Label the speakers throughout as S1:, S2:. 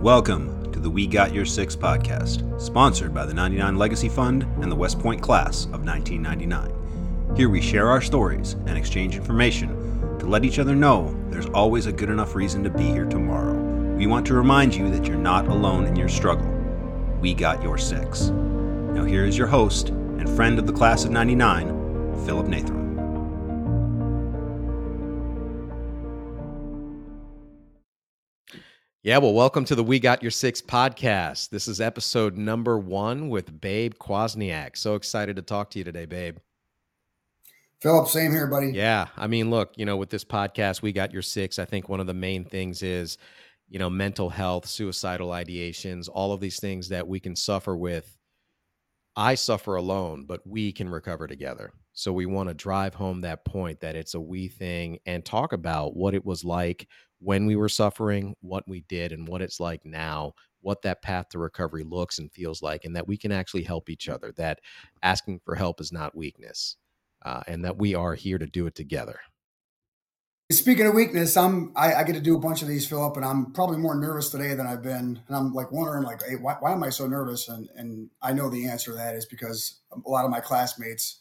S1: Welcome to the We Got Your Six podcast, sponsored by the 99 Legacy Fund and the West Point class of 1999. Here we share our stories and exchange information to let each other know there's always a good enough reason to be here tomorrow. We want to remind you that you're not alone in your struggle. We got your six. Now, here is your host and friend of the class of 99, Philip Nathan.
S2: Yeah, well, welcome to the We Got Your Six podcast. This is episode number one with Babe Kwasniak. So excited to talk to you today, Babe.
S3: Philip, same here, buddy.
S2: Yeah, I mean, look, you know, with this podcast, We Got Your Six, I think one of the main things is, you know, mental health, suicidal ideations, all of these things that we can suffer with. I suffer alone, but we can recover together. So we want to drive home that point that it's a we thing and talk about what it was like when we were suffering, what we did, and what it's like now, what that path to recovery looks and feels like, and that we can actually help each other, that asking for help is not weakness, uh, and that we are here to do it together.
S3: Speaking of weakness, I'm I, I, get to do a bunch of these, Philip, and I'm probably more nervous today than I've been. And I'm like wondering, like, hey, why, why am I so nervous? And and I know the answer to that is because a lot of my classmates,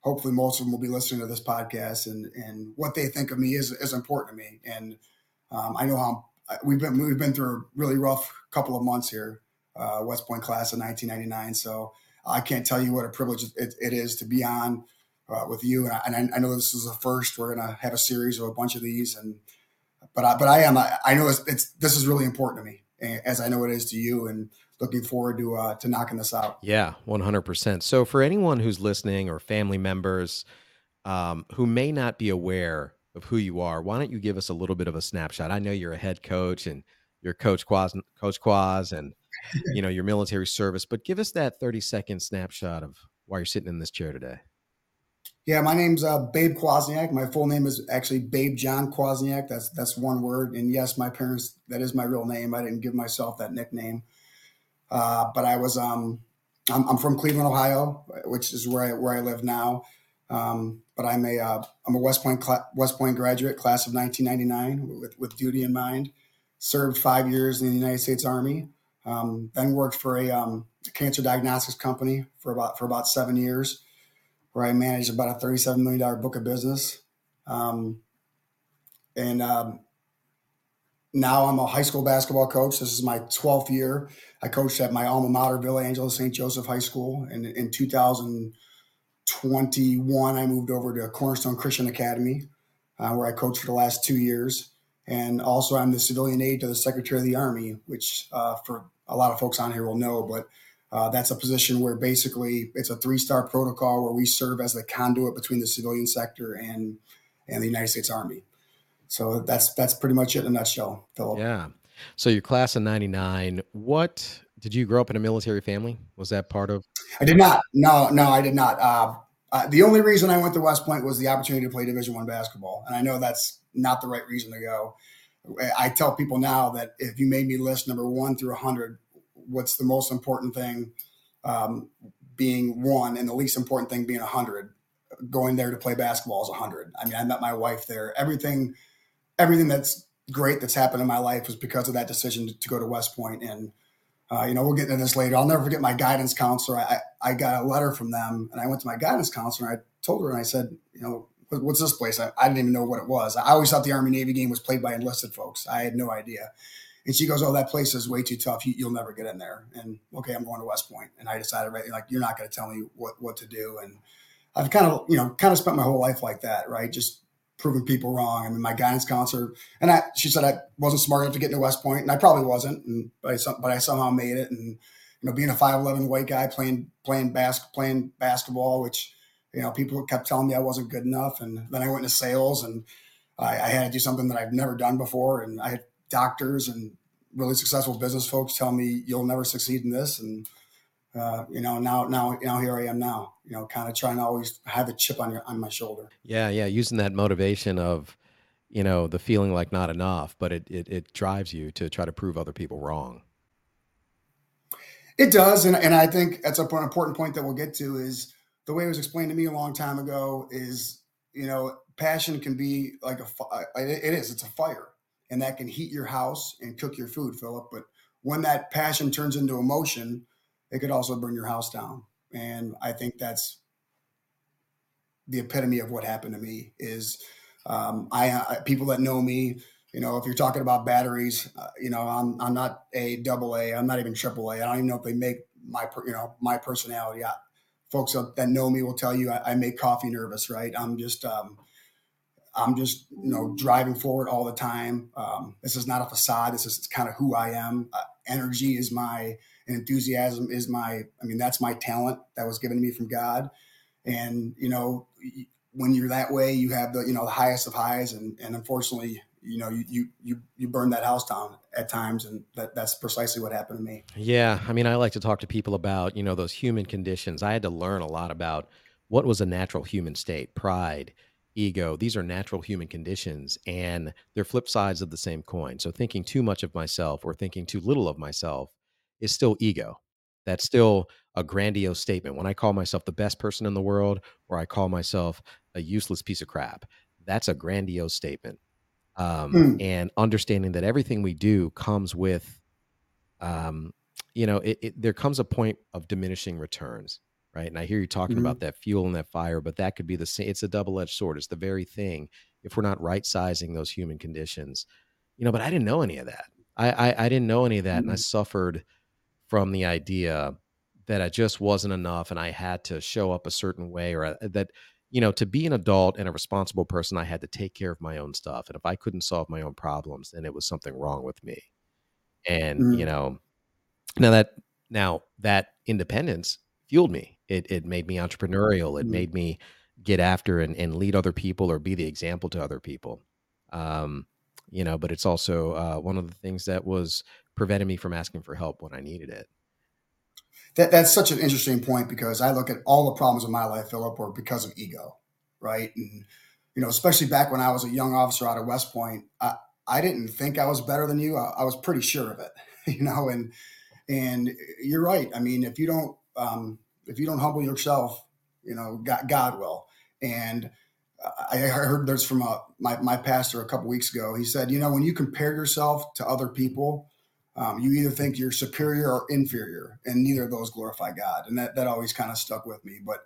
S3: hopefully most of them will be listening to this podcast, and and what they think of me is is important to me. And um, I know how we've been we've been through a really rough couple of months here, uh, West Point class of 1999. So I can't tell you what a privilege it, it is to be on uh, with you. And, I, and I, know this is the first. We're gonna have a series of a bunch of these, and but I, but I am I, I know it's, it's, this is really important to me, as I know it is to you, and looking forward to uh, to knocking this out.
S2: Yeah, 100. percent So for anyone who's listening or family members um, who may not be aware of who you are, why don't you give us a little bit of a snapshot? I know you're a head coach and you're Coach Quaz, Coach Quaz, and you know your military service, but give us that 30 second snapshot of why you're sitting in this chair today.
S3: Yeah, my name's uh, Babe Kwasniak. My full name is actually Babe John Kwasniak. That's that's one word. And yes, my parents that is my real name. I didn't give myself that nickname. Uh, but I was um, I'm, I'm, from Cleveland, Ohio, which is where I where I live now. Um, but I'm a am uh, a West Point cl- West Point graduate, class of 1999, with with duty in mind. Served five years in the United States Army. Um, then worked for a, um, a, cancer diagnostics company for about for about seven years, where I managed about a 37 million dollar book of business. Um, and um, now I'm a high school basketball coach. This is my 12th year. I coached at my alma mater, Villa Angela St. Joseph High School, and in 2000- 21, I moved over to Cornerstone Christian Academy, uh, where I coached for the last two years. And also, I'm the civilian aide to the Secretary of the Army, which uh, for a lot of folks on here will know, but uh, that's a position where basically it's a three star protocol where we serve as the conduit between the civilian sector and and the United States Army. So that's that's pretty much it in a nutshell, Philip.
S2: Yeah. So your class of '99. What did you grow up in a military family? Was that part of?
S3: I did not. No, no, I did not. Uh, uh, the only reason I went to West Point was the opportunity to play Division One basketball, and I know that's not the right reason to go. I tell people now that if you made me list number one through a hundred, what's the most important thing um, being one, and the least important thing being a hundred. Going there to play basketball is a hundred. I mean, I met my wife there. Everything, everything that's great that's happened in my life was because of that decision to, to go to West Point, and uh, you know, we'll get into this later. I'll never forget my guidance counselor. I, I got a letter from them and I went to my guidance counselor and I told her and I said, you know, what's this place? I, I, didn't even know what it was. I always thought the Army Navy game was played by enlisted folks. I had no idea. And she goes, "Oh, that place is way too tough. You, will never get in there." And okay, I'm going to West Point. And I decided, right, like you're not going to tell me what what to do. And I've kind of, you know, kind of spent my whole life like that, right? Just proving people wrong. I mean, my guidance counselor, and I, she said I wasn't smart enough to get into West Point, and I probably wasn't, and but I, but I somehow made it. And you know, being a five eleven white guy playing playing bas- playing basketball, which you know people kept telling me I wasn't good enough, and then I went into sales, and I, I had to do something that I've never done before, and I had doctors and really successful business folks tell me you'll never succeed in this, and uh, you know, now, now, now here I am now, you know, kind of trying to always have a chip on your, on my shoulder.
S2: Yeah. Yeah. Using that motivation of, you know, the feeling like not enough, but it, it, it drives you to try to prove other people wrong.
S3: It does. And, and I think that's an important point that we'll get to is the way it was explained to me a long time ago is, you know, passion can be like a, it is, it's a fire and that can heat your house and cook your food, Philip. But when that passion turns into emotion, it could also burn your house down. And I think that's the epitome of what happened to me is um, I, I, people that know me, you know, if you're talking about batteries, uh, you know, I'm I'm not a double A, I'm not even triple A. I don't even know if they make my you know my personality. I, folks that know me will tell you I, I make coffee nervous, right? I'm just um, I'm just you know driving forward all the time. Um, this is not a facade. This is kind of who I am. Uh, energy is my enthusiasm is my. I mean that's my talent that was given to me from God. And you know when you're that way, you have the you know the highest of highs, and and unfortunately you know you you you burn that house down at times. And that that's precisely what happened to me.
S2: Yeah. I mean i like to talk to people about you know those human conditions. I had to learn a lot about what was a natural human state pride ego. These are natural human conditions and they're flip sides of the same coin. So thinking too much of myself or thinking too little of myself is still ego that's still a grandiose statement when i call myself the best person in the world or i call myself a useless piece of crap that's a grandiose statement um, mm. and understanding that everything we do comes with um, you know it, it, there comes a point of diminishing returns right and i hear you talking mm-hmm. about that fuel and that fire but that could be the same it's a double-edged sword it's the very thing if we're not right sizing those human conditions you know but i didn't know any of that i i, I didn't know any of that mm-hmm. and i mm-hmm. suffered from the idea that i just wasn't enough and i had to show up a certain way or uh, that you know, to be an adult and a responsible person, I had to take care of my own stuff. And if I couldn't solve my own problems, then it was something wrong with me. And, mm. you know, now that now that independence fueled me. It it made me entrepreneurial. It mm. made me get after and, and lead other people or be the example to other people. Um, you know, but it's also uh, one of the things that was preventing me from asking for help when I needed it
S3: that, that's such an interesting point because I look at all the problems in my life, Philip, were because of ego, right? And you know, especially back when I was a young officer out of West Point, I, I didn't think I was better than you. I, I was pretty sure of it, you know. And and you're right. I mean, if you don't um, if you don't humble yourself, you know, God, God will. And I heard this from a, my my pastor a couple weeks ago. He said, you know, when you compare yourself to other people, um, you either think you're superior or inferior, and neither of those glorify God. And that that always kind of stuck with me. But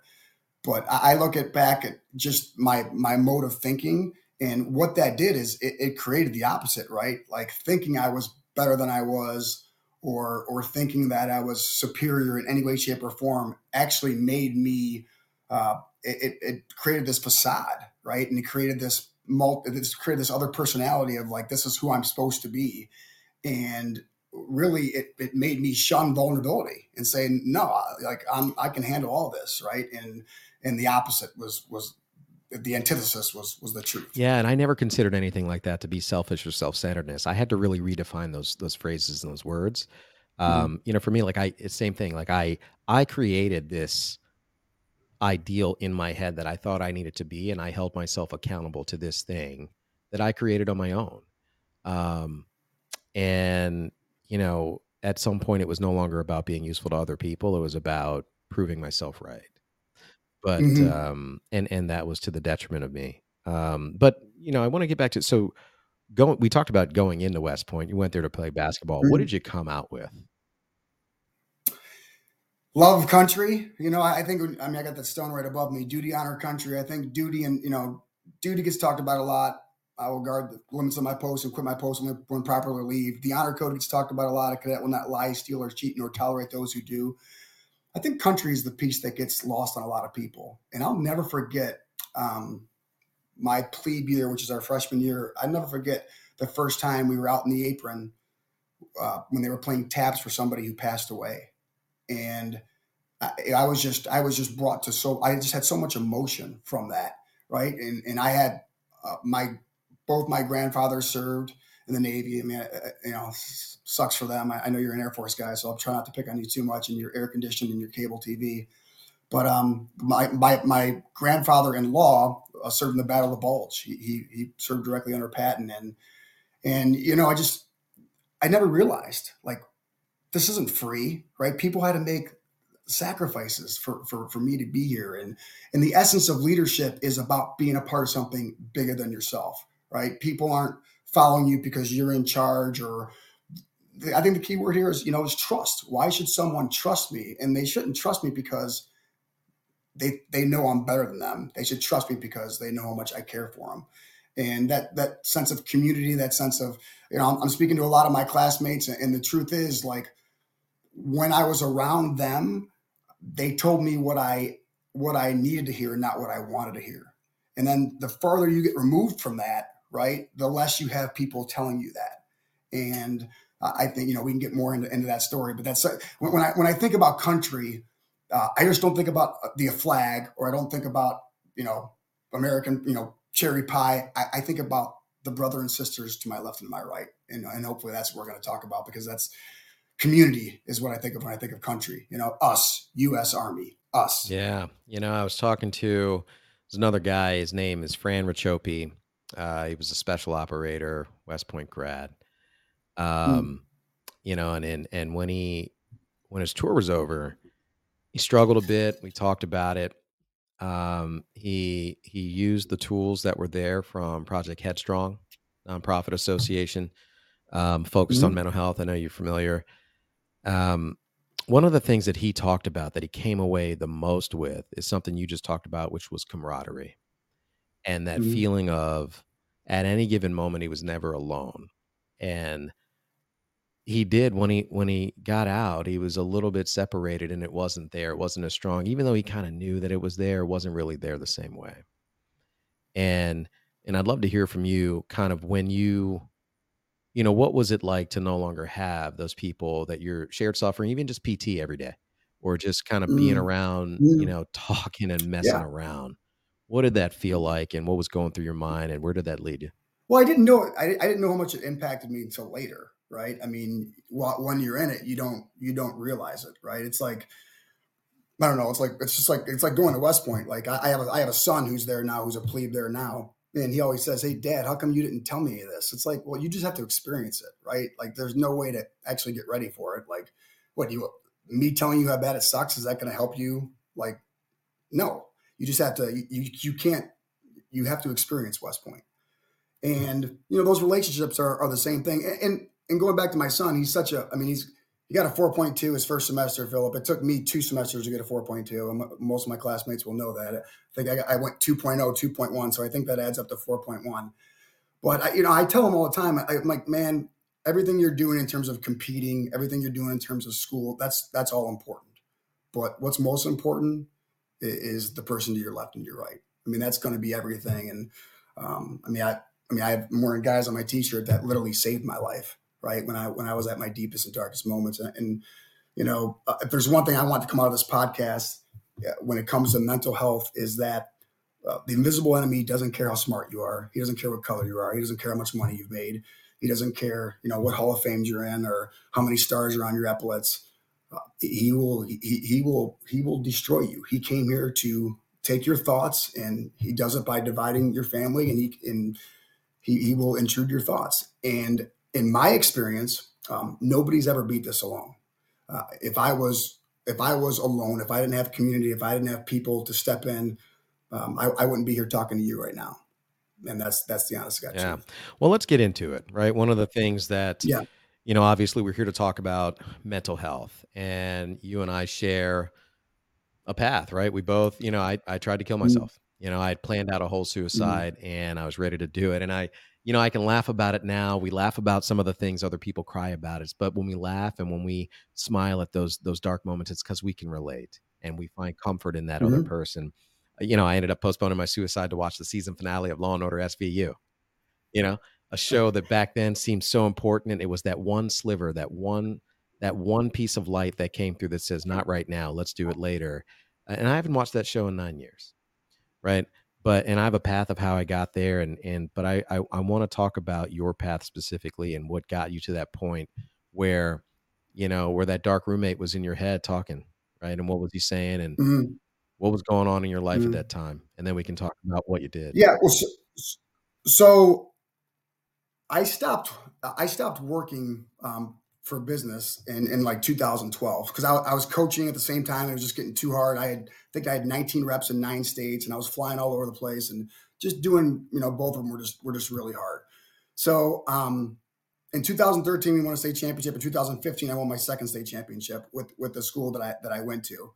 S3: but I look at back at just my my mode of thinking, and what that did is it, it created the opposite, right? Like thinking I was better than I was, or or thinking that I was superior in any way, shape, or form, actually made me. Uh, it, it created this facade, right? And it created this multi, this created this other personality of like this is who I'm supposed to be, and really it, it made me shun vulnerability and say no like i'm i can handle all this right? And and the opposite was was the antithesis was was the truth.
S2: Yeah and i never considered anything like that to be selfish or self-centeredness. I had to really redefine those those phrases and those words. Mm-hmm. um you know for me like i it's same thing like i i created this ideal in my head that i thought i needed to be and i held myself accountable to this thing that i created on my own. Um and you know, at some point it was no longer about being useful to other people. It was about proving myself right. But mm-hmm. um and and that was to the detriment of me. Um but you know, I want to get back to so going we talked about going into West Point. You went there to play basketball. Mm-hmm. What did you come out with?
S3: Love of country. You know, I think I mean I got that stone right above me. Duty, honor, country. I think duty and you know, duty gets talked about a lot. I will guard the limits of my post and quit my post when properly leave. The honor code gets talked about a lot. A cadet will not lie, steal, or cheat, nor tolerate those who do. I think country is the piece that gets lost on a lot of people. And I'll never forget um, my plebe year, which is our freshman year. I never forget the first time we were out in the apron uh, when they were playing taps for somebody who passed away. And I, I was just, I was just brought to so, I just had so much emotion from that. Right. And, and I had uh, my both my grandfathers served in the Navy. I mean, you know, sucks for them. I, know you're an Air Force guy, so I'll try not to pick on you too much and your air conditioning and your cable TV. But um, my, my, my grandfather-in-law uh, served in the Battle of the Bulge. He, he, he served directly under Patton, and and you know, I just I never realized like this isn't free, right? People had to make sacrifices for, for, for me to be here. And, and the essence of leadership is about being a part of something bigger than yourself right? People aren't following you because you're in charge or I think the key word here is, you know, is trust. Why should someone trust me? And they shouldn't trust me because they they know I'm better than them. They should trust me because they know how much I care for them. And that that sense of community, that sense of, you know, I'm, I'm speaking to a lot of my classmates, and the truth is, like, when I was around them, they told me what I what I needed to hear, not what I wanted to hear. And then the farther you get removed from that, right, the less you have people telling you that. And I think you know we can get more into, into that story, but that's when I when I think about country, uh, I just don't think about the flag, or I don't think about you know American you know cherry pie. I, I think about the brother and sisters to my left and my right, and, and hopefully that's what we're going to talk about because that's community is what I think of when I think of country. You know, us, U.S. Army, us.
S2: Yeah, you know, I was talking to there's another guy. His name is Fran Racioppi. Uh, he was a special operator, West Point grad. Hmm. Um, mm. you know, and, and and when he when his tour was over, he struggled a bit. We talked about it. Um, he he used the tools that were there from Project Headstrong, nonprofit association, um, focused mm-hmm. on mental health. I know you're familiar. Um, one of the things that he talked about that he came away the most with is something you just talked about, which was camaraderie, and that mm-hmm. feeling of at any given moment he was never alone, and he did when he when he got out he was a little bit separated and it wasn't there it wasn't as strong even though he kind of knew that it was there it wasn't really there the same way and and i'd love to hear from you kind of when you you know what was it like to no longer have those people that you're shared suffering even just pt every day or just kind of being mm. around mm. you know talking and messing yeah. around what did that feel like and what was going through your mind and where did that lead you
S3: well i didn't know I, I didn't know how much it impacted me until later right? I mean, when you're in it, you don't you don't realize it, right? It's like I don't know. It's like it's just like it's like going to West Point. Like I, I have a, I have a son who's there now, who's a plebe there now, and he always says, "Hey, Dad, how come you didn't tell me this?" It's like, well, you just have to experience it, right? Like there's no way to actually get ready for it. Like, what do you me telling you how bad it sucks is that going to help you? Like, no, you just have to. You you can't. You have to experience West Point. And you know those relationships are, are the same thing. And, and and going back to my son, he's such a, I mean, he's, he got a 4.2 his first semester, Philip. It took me two semesters to get a 4.2. And most of my classmates will know that. I think I, I went 2.0, 2.1. So I think that adds up to 4.1. But, I, you know, I tell him all the time, I, I'm like, man, everything you're doing in terms of competing, everything you're doing in terms of school, that's, that's all important. But what's most important is the person to your left and your right. I mean, that's going to be everything. And um, I mean, I, I mean, I have more guys on my t-shirt that literally saved my life right when I when I was at my deepest and darkest moments. And, and you know, uh, if there's one thing I want to come out of this podcast when it comes to mental health is that uh, the invisible enemy doesn't care how smart you are. He doesn't care what color you are. He doesn't care how much money you've made. He doesn't care, you know, what Hall of Fame you're in or how many stars are on your epaulets. He will he, he will he will destroy you. He came here to take your thoughts and he does it by dividing your family and he and he, he will intrude your thoughts. And in my experience, um, nobody's ever beat this alone. Uh, if I was if I was alone, if I didn't have community, if I didn't have people to step in, um, I, I, wouldn't be here talking to you right now. And that's that's the honest God.
S2: Yeah. Well, let's get into it. Right. One of the things that yeah. You know, obviously, we're here to talk about mental health, and you and I share a path. Right. We both, you know, I I tried to kill mm-hmm. myself. You know, I had planned out a whole mm-hmm. suicide, mm-hmm. and I was ready to do it, and I you know, I can laugh about it now. We laugh about some of the things other people cry about it, but when we laugh and when we smile at those those dark moments, it's because we can relate and we find comfort in that mm-hmm. other person. You know, I ended up postponing my suicide to watch the season finale of Law and Order SVU. You know, a show that back then seemed so important, and it was that one sliver, that one that one piece of light that came through that says, "Not right now. Let's do it later." And I haven't watched that show in nine years, right? but and I have a path of how I got there and and but I I, I want to talk about your path specifically and what got you to that point where you know where that dark roommate was in your head talking right and what was he saying and mm-hmm. what was going on in your life mm-hmm. at that time and then we can talk about what you did
S3: yeah well so, so I stopped I stopped working um, for business in, in like 2012 because I, I, was coaching at the same time. It was just getting too hard. I had, I think I had 19 reps in nine states and I was flying all over the place and just doing, you know, both of them were just, were just really hard. So, um, in 2013 we won a state championship. In 2015 I won my second state championship with with the school that I that I went to,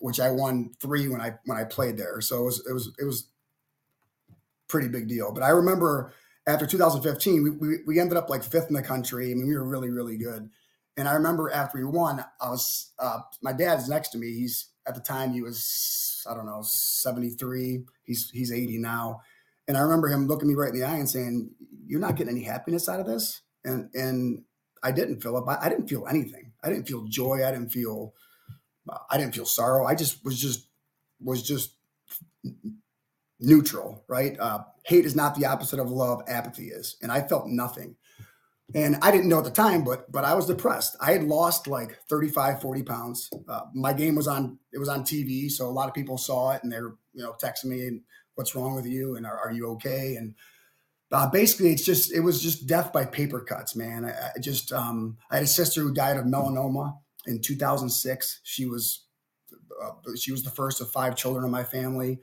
S3: which I won three when I when I played there. So it was it was it was pretty big deal. But I remember after 2015 we we, we ended up like fifth in the country. I mean we were really really good. And I remember after we won, I was uh, my dad's next to me. He's at the time he was I don't know 73. He's he's 80 now. And I remember him looking me right in the eye and saying, "You're not getting any happiness out of this." And and I didn't, Philip. I, I didn't feel anything. I didn't feel joy. I didn't feel I didn't feel sorrow. I just was just was just neutral, right? Uh, hate is not the opposite of love. Apathy is, and I felt nothing. And I didn't know at the time, but but I was depressed. I had lost like 35, 40 pounds. Uh, my game was on it was on TV, so a lot of people saw it and they're you know texting me and what's wrong with you and are, are you okay? And uh, basically, it's just it was just death by paper cuts, man. I, I just um, I had a sister who died of melanoma in 2006. She was uh, she was the first of five children in my family.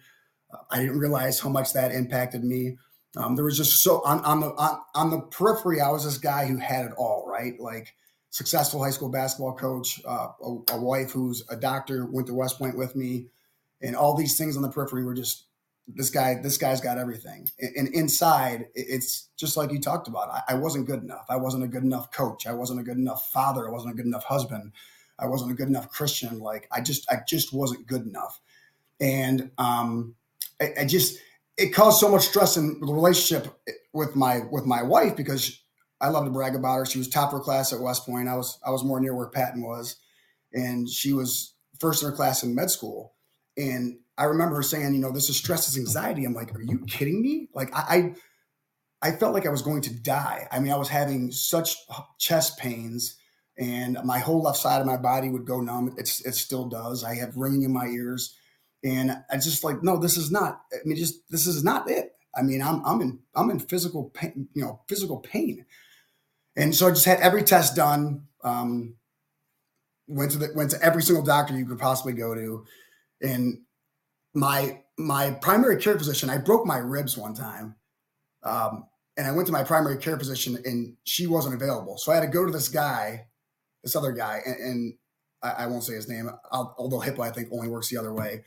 S3: I didn't realize how much that impacted me. Um, there was just so on, on the on, on, the periphery, I was this guy who had it all, right? Like successful high school basketball coach, uh, a, a, wife who's a doctor, went to West Point with me, and all these things on the periphery were just this guy. This guy's got everything, and, and inside, it's just like you talked about. I, I wasn't good enough. I wasn't a good enough coach. I wasn't a good enough father. I wasn't a good enough husband. I wasn't a good enough Christian. Like I just, I just wasn't good enough, and um, I, I just it caused so much stress in the relationship with my with my wife because I love to brag about her. She was top of her class at West Point. I was I was more near where Patton was, and she was first in her class in med school. And I remember her saying, you know, this is stress, is anxiety. I'm like, are you kidding me? Like I, I, I felt like I was going to die. I mean, I was having such chest pains, and my whole left side of my body would go numb. It's it still does. I have ringing in my ears. And I just like, no, this is not. I mean, just this is not it. I mean, I'm I'm in I'm in physical pain, you know, physical pain. And so I just had every test done. Um, went to the went to every single doctor you could possibly go to, and my my primary care physician. I broke my ribs one time, um, and I went to my primary care physician, and she wasn't available. So I had to go to this guy, this other guy, and, and I, I, won't say his name, I'll, although HIPAA I think only works the other way.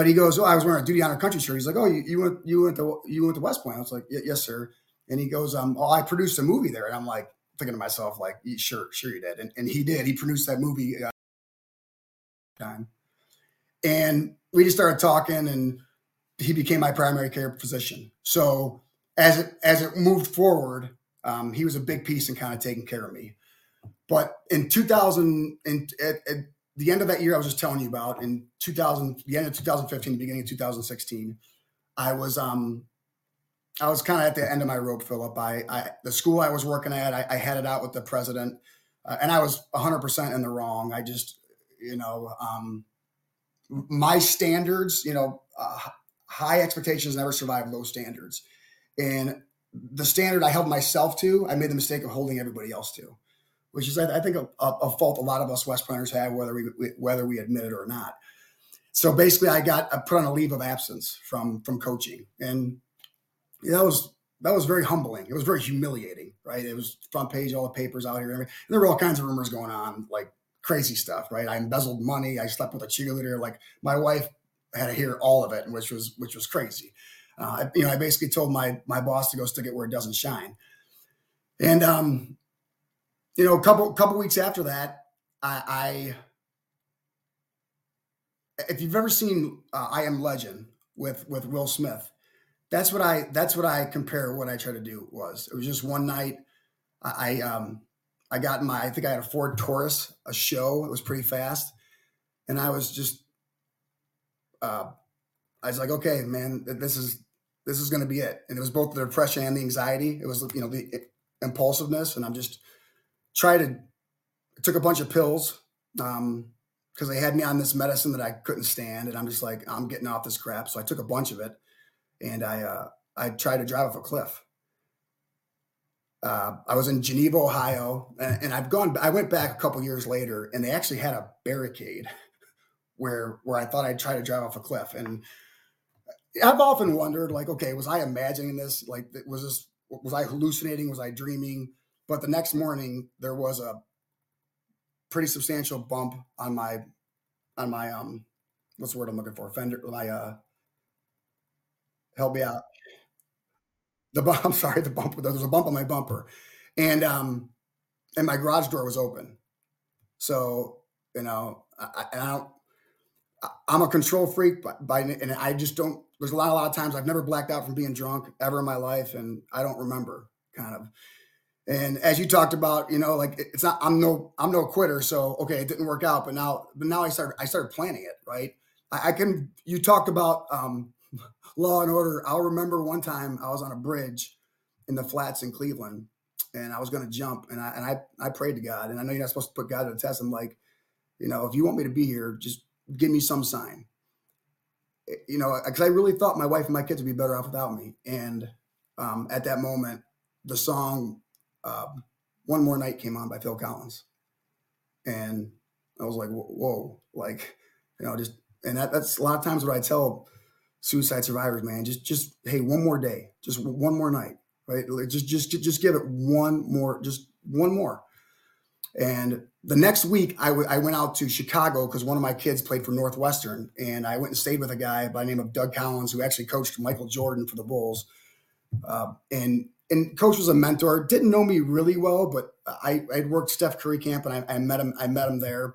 S3: But he goes, "Oh, I was wearing a duty honor country shirt." He's like, "Oh, you, you went you went to you went to West Point?" I was like, "Yes, sir." And he goes, "Um, oh, I produced a movie there," and I'm like thinking to myself, like, "Sure, sure, you did," and, and he did. He produced that movie. Uh, time, and we just started talking, and he became my primary care physician. So as it as it moved forward, um, he was a big piece in kind of taking care of me. But in 2000, in, the end of that year I was just telling you about in 2000, the end of 2015, beginning of 2016, I was um I was kind of at the end of my rope, Philip. I, I the school I was working at, I, I had it out with the president, uh, and I was 100 percent in the wrong. I just, you know, um, my standards, you know, uh, high expectations never survive low standards, and the standard I held myself to, I made the mistake of holding everybody else to which is I, think a, a, fault a lot of us West Pointers have, whether we whether we admit it or not. So basically, I got I put on a leave of absence from from coaching, and that was that was very humbling. It was very humiliating, right? It was front page, all the papers out here, and there were all kinds of rumors going on, like crazy stuff, right? I embezzled money. I slept with a cheerleader. Like my wife had to hear all of it, which was which was crazy. Uh, you know, I basically told my my boss to go stick it where it doesn't shine. And um, you know, a couple couple weeks after that, I, I if you've ever seen uh, I Am Legend with with Will Smith, that's what I that's what I compare what I try to do was. It was just one night. I, I um I got my I think I had a Ford Taurus, a show. It was pretty fast, and I was just uh I was like, okay, man, this is this is going to be it. And it was both the depression and the anxiety. It was you know the impulsiveness, and I'm just tried to took a bunch of pills um because they had me on this medicine that I couldn't stand, and I'm just like I'm getting off this crap. So I took a bunch of it, and I uh, I tried to drive off a cliff. Uh, I was in Geneva, Ohio, and, and, I've gone. I went back a couple years later, and they actually had a barricade where where I thought I'd try to drive off a cliff. And I've often wondered, like, okay, was I imagining this? Like, was this was I hallucinating? Was I dreaming? But the next morning there was a pretty substantial bump on my on my um what's the word I'm looking for? Fender my uh help me out. The bump, I'm sorry, the bump there was a bump on my bumper. And um and my garage door was open. So, you know, I, I don't I'm a control freak by, by, and I just don't there's a lot a lot of times I've never blacked out from being drunk ever in my life and I don't remember kind of. And as you talked about, you know, like it's not I'm no I'm no quitter. So okay, it didn't work out, but now but now I started I started planning it, right? I, I can you talked about um law and order. I'll remember one time I was on a bridge in the flats in Cleveland and I was gonna jump and I and I I prayed to God. And I know you're not supposed to put God to the test. I'm like, you know, if you want me to be here, just give me some sign. Eh, you know, because I really thought my wife and my kids would be better off without me. And um, at that moment, the song uh, "One More Night" came on by Phil Collins, and I was like, "Whoa!" Like, you know, just and that, that's a lot of times what I tell suicide survivors, man. Just, just hey, one more day, just one more night, right? Just, just, just give it one more, just one more. And the next week, I, w- I went out to Chicago because one of my kids played for Northwestern, and I went and stayed with a guy by the name of Doug Collins, who actually coached Michael Jordan for the Bulls. Uh, and and coach was a mentor. Didn't know me really well, but I I'd worked Steph Curry camp, and I, I met him. I met him there,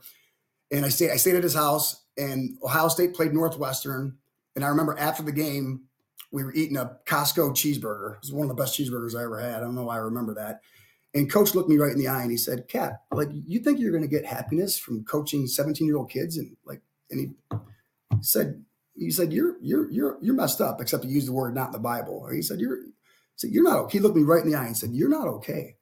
S3: and I stayed I stayed at his house. And Ohio State played Northwestern, and I remember after the game, we were eating a Costco cheeseburger. It was one of the best cheeseburgers I ever had. I don't know why I remember that. And coach looked me right in the eye and he said, Cat, like, you think you're going to get happiness from coaching 17 year old kids? And like, and he said, he said, you're, you're, you're, you're messed up, except he used the word not in the Bible. He said, you're, said, you're not, okay. he looked me right in the eye and said, you're not okay.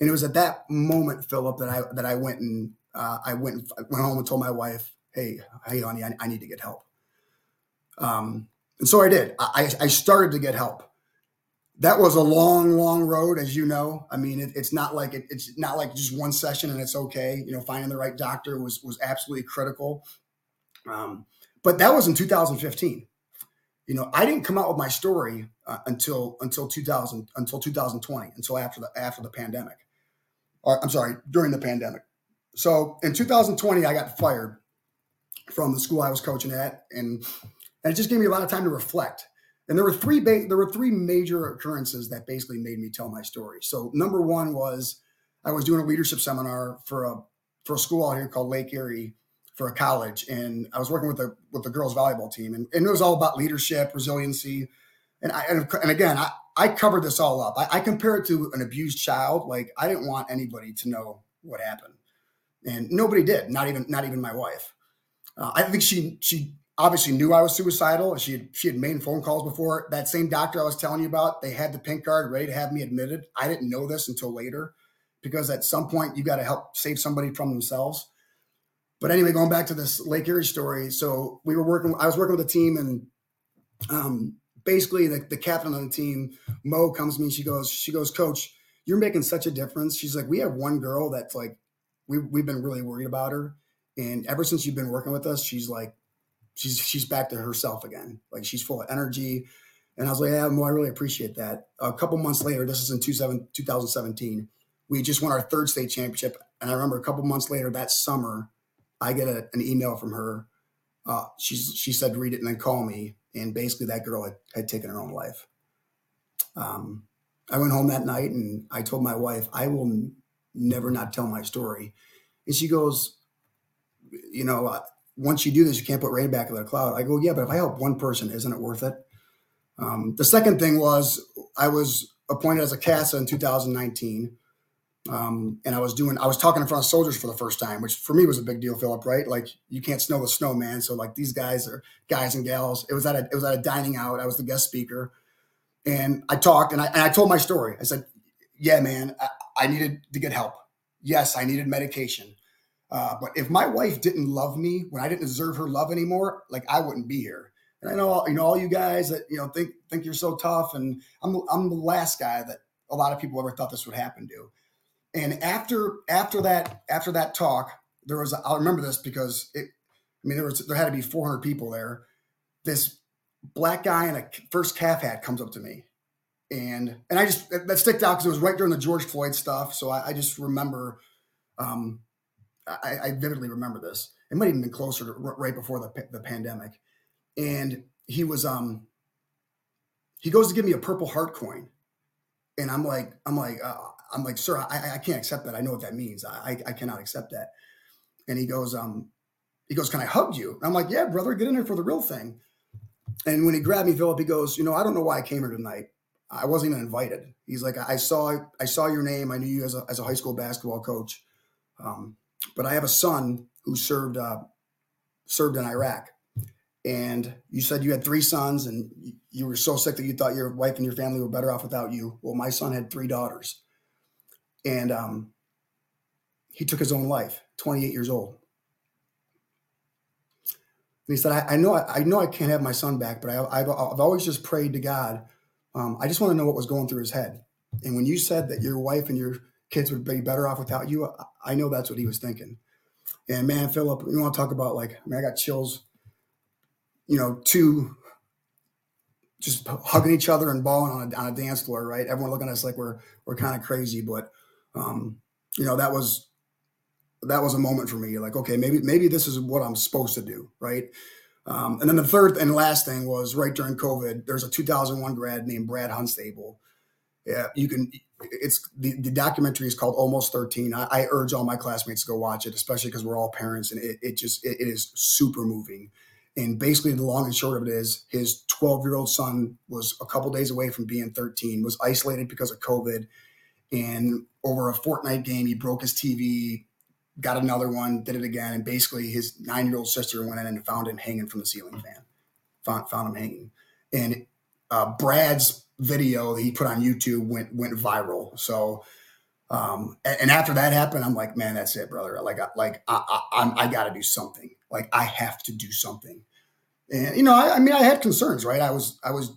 S3: And it was at that moment, Philip, that I, that I went and, uh, I went, and went home and told my wife, Hey, hey, honey, I, I need to get help. Um, and so I did. I, I started to get help that was a long, long road, as you know. I mean, it, it's not like it, it's not like just one session and it's okay. You know, finding the right doctor was was absolutely critical. Um, but that was in 2015. You know, I didn't come out with my story uh, until until 2000 until 2020 until after the after the pandemic. Or I'm sorry, during the pandemic. So in 2020, I got fired from the school I was coaching at, and and it just gave me a lot of time to reflect and there were three ba- there were three major occurrences that basically made me tell my story. So number one was I was doing a leadership seminar for a for a school out here called Lake Erie for a college, and I was working with the with the girls volleyball team, and, and it was all about leadership, resiliency, and I and, and again I I covered this all up. I, I compare it to an abused child. Like I didn't want anybody to know what happened, and nobody did. Not even not even my wife. Uh, I think she she obviously knew I was suicidal. She had, she had made phone calls before. That same doctor I was telling you about, they had the pink card ready to have me admitted. I didn't know this until later because at some point you got to help save somebody from themselves. But anyway, going back to this Lake Erie story. So we were working, I was working with a team and um, basically the, the captain on the team, Mo comes to me. She goes, she goes, coach, you're making such a difference. She's like, we have one girl that's like, we, we've been really worried about her. And ever since you've been working with us, she's like she's she's back to herself again. Like she's full of energy. And I was like, yeah, well, I really appreciate that. A couple months later, this is in 2017, we just won our third state championship. And I remember a couple months later that summer, I get a, an email from her. Uh, she's, she said, read it and then call me. And basically, that girl had, had taken her own life. Um, I went home that night and I told my wife, I will n- never not tell my story. And she goes, you know, uh, once you do this, you can't put rain back in the cloud. I go, yeah, but if I help one person, isn't it worth it? Um, the second thing was I was appointed as a CASA in 2019. Um, and I was doing, I was talking in front of soldiers for the first time, which for me was a big deal, Philip, right? Like you can't snow the snow, man. So like these guys are guys and gals. It was at a, it was at a dining out. I was the guest speaker and I talked and I, and I told my story. I said, yeah, man, I, I needed to get help. Yes, I needed medication. Uh, but if my wife didn't love me when I didn't deserve her love anymore, like I wouldn't be here. And I know, you know, all you guys that you know think think you're so tough, and I'm I'm the last guy that a lot of people ever thought this would happen to. And after after that after that talk, there was i will remember this because it. I mean, there was there had to be 400 people there. This black guy in a first Cav hat comes up to me, and and I just that sticked out because it was right during the George Floyd stuff. So I, I just remember, um, I, I, vividly remember this. It might even been closer to right before the the pandemic, and he was um he goes to give me a purple heart coin, and I'm like I'm like uh, I'm like sir I, I can't accept that. I know what that means. I I cannot accept that. And he goes um he goes can I hug you? And I'm like yeah brother get in there for the real thing. And when he grabbed me, Philip, he goes, you know, I don't know why I came here tonight. I wasn't even invited. He's like, I saw, I saw your name. I knew you as a, as a high school basketball coach. Um, but I have a son who served, uh, served in Iraq. And you said you had three sons and you were so sick that you thought your wife and your family were better off without you. Well, my son had three daughters and, um, he took his own life, 28 years old. And he said, I, I know, I, I, know I can't have my son back, but I, have I've always just prayed to God um, I just want to know what was going through his head. And when you said that your wife and your kids would be better off without you, I know that's what he was thinking. And man, Philip, you want to talk about like, I mean, I got chills, you know, two just hugging each other and bawling on a, on a dance floor, right? Everyone looking at us like we're, we're kind of crazy, but, um, you know, that was, that was a moment for me. Like, okay, maybe, maybe this is what I'm supposed to do. Right. Um, and then the third and last thing was right during COVID, there's a 2001 grad named Brad Hunstable. Yeah, you can. It's the, the documentary is called Almost 13. I, I urge all my classmates to go watch it, especially because we're all parents, and it, it just it, it is super moving. And basically, the long and short of it is, his 12 year old son was a couple days away from being 13, was isolated because of COVID, and over a Fortnite game, he broke his TV, got another one, did it again, and basically his nine year old sister went in and found him hanging from the ceiling fan. Found found him hanging, and uh, Brad's video that he put on YouTube went went viral. So, um, and, after that happened, I'm like, man, that's it, brother. Like, I, like I, I, I got to do something. Like, I have to do something. And you know, I, I mean, I had concerns, right? I was I was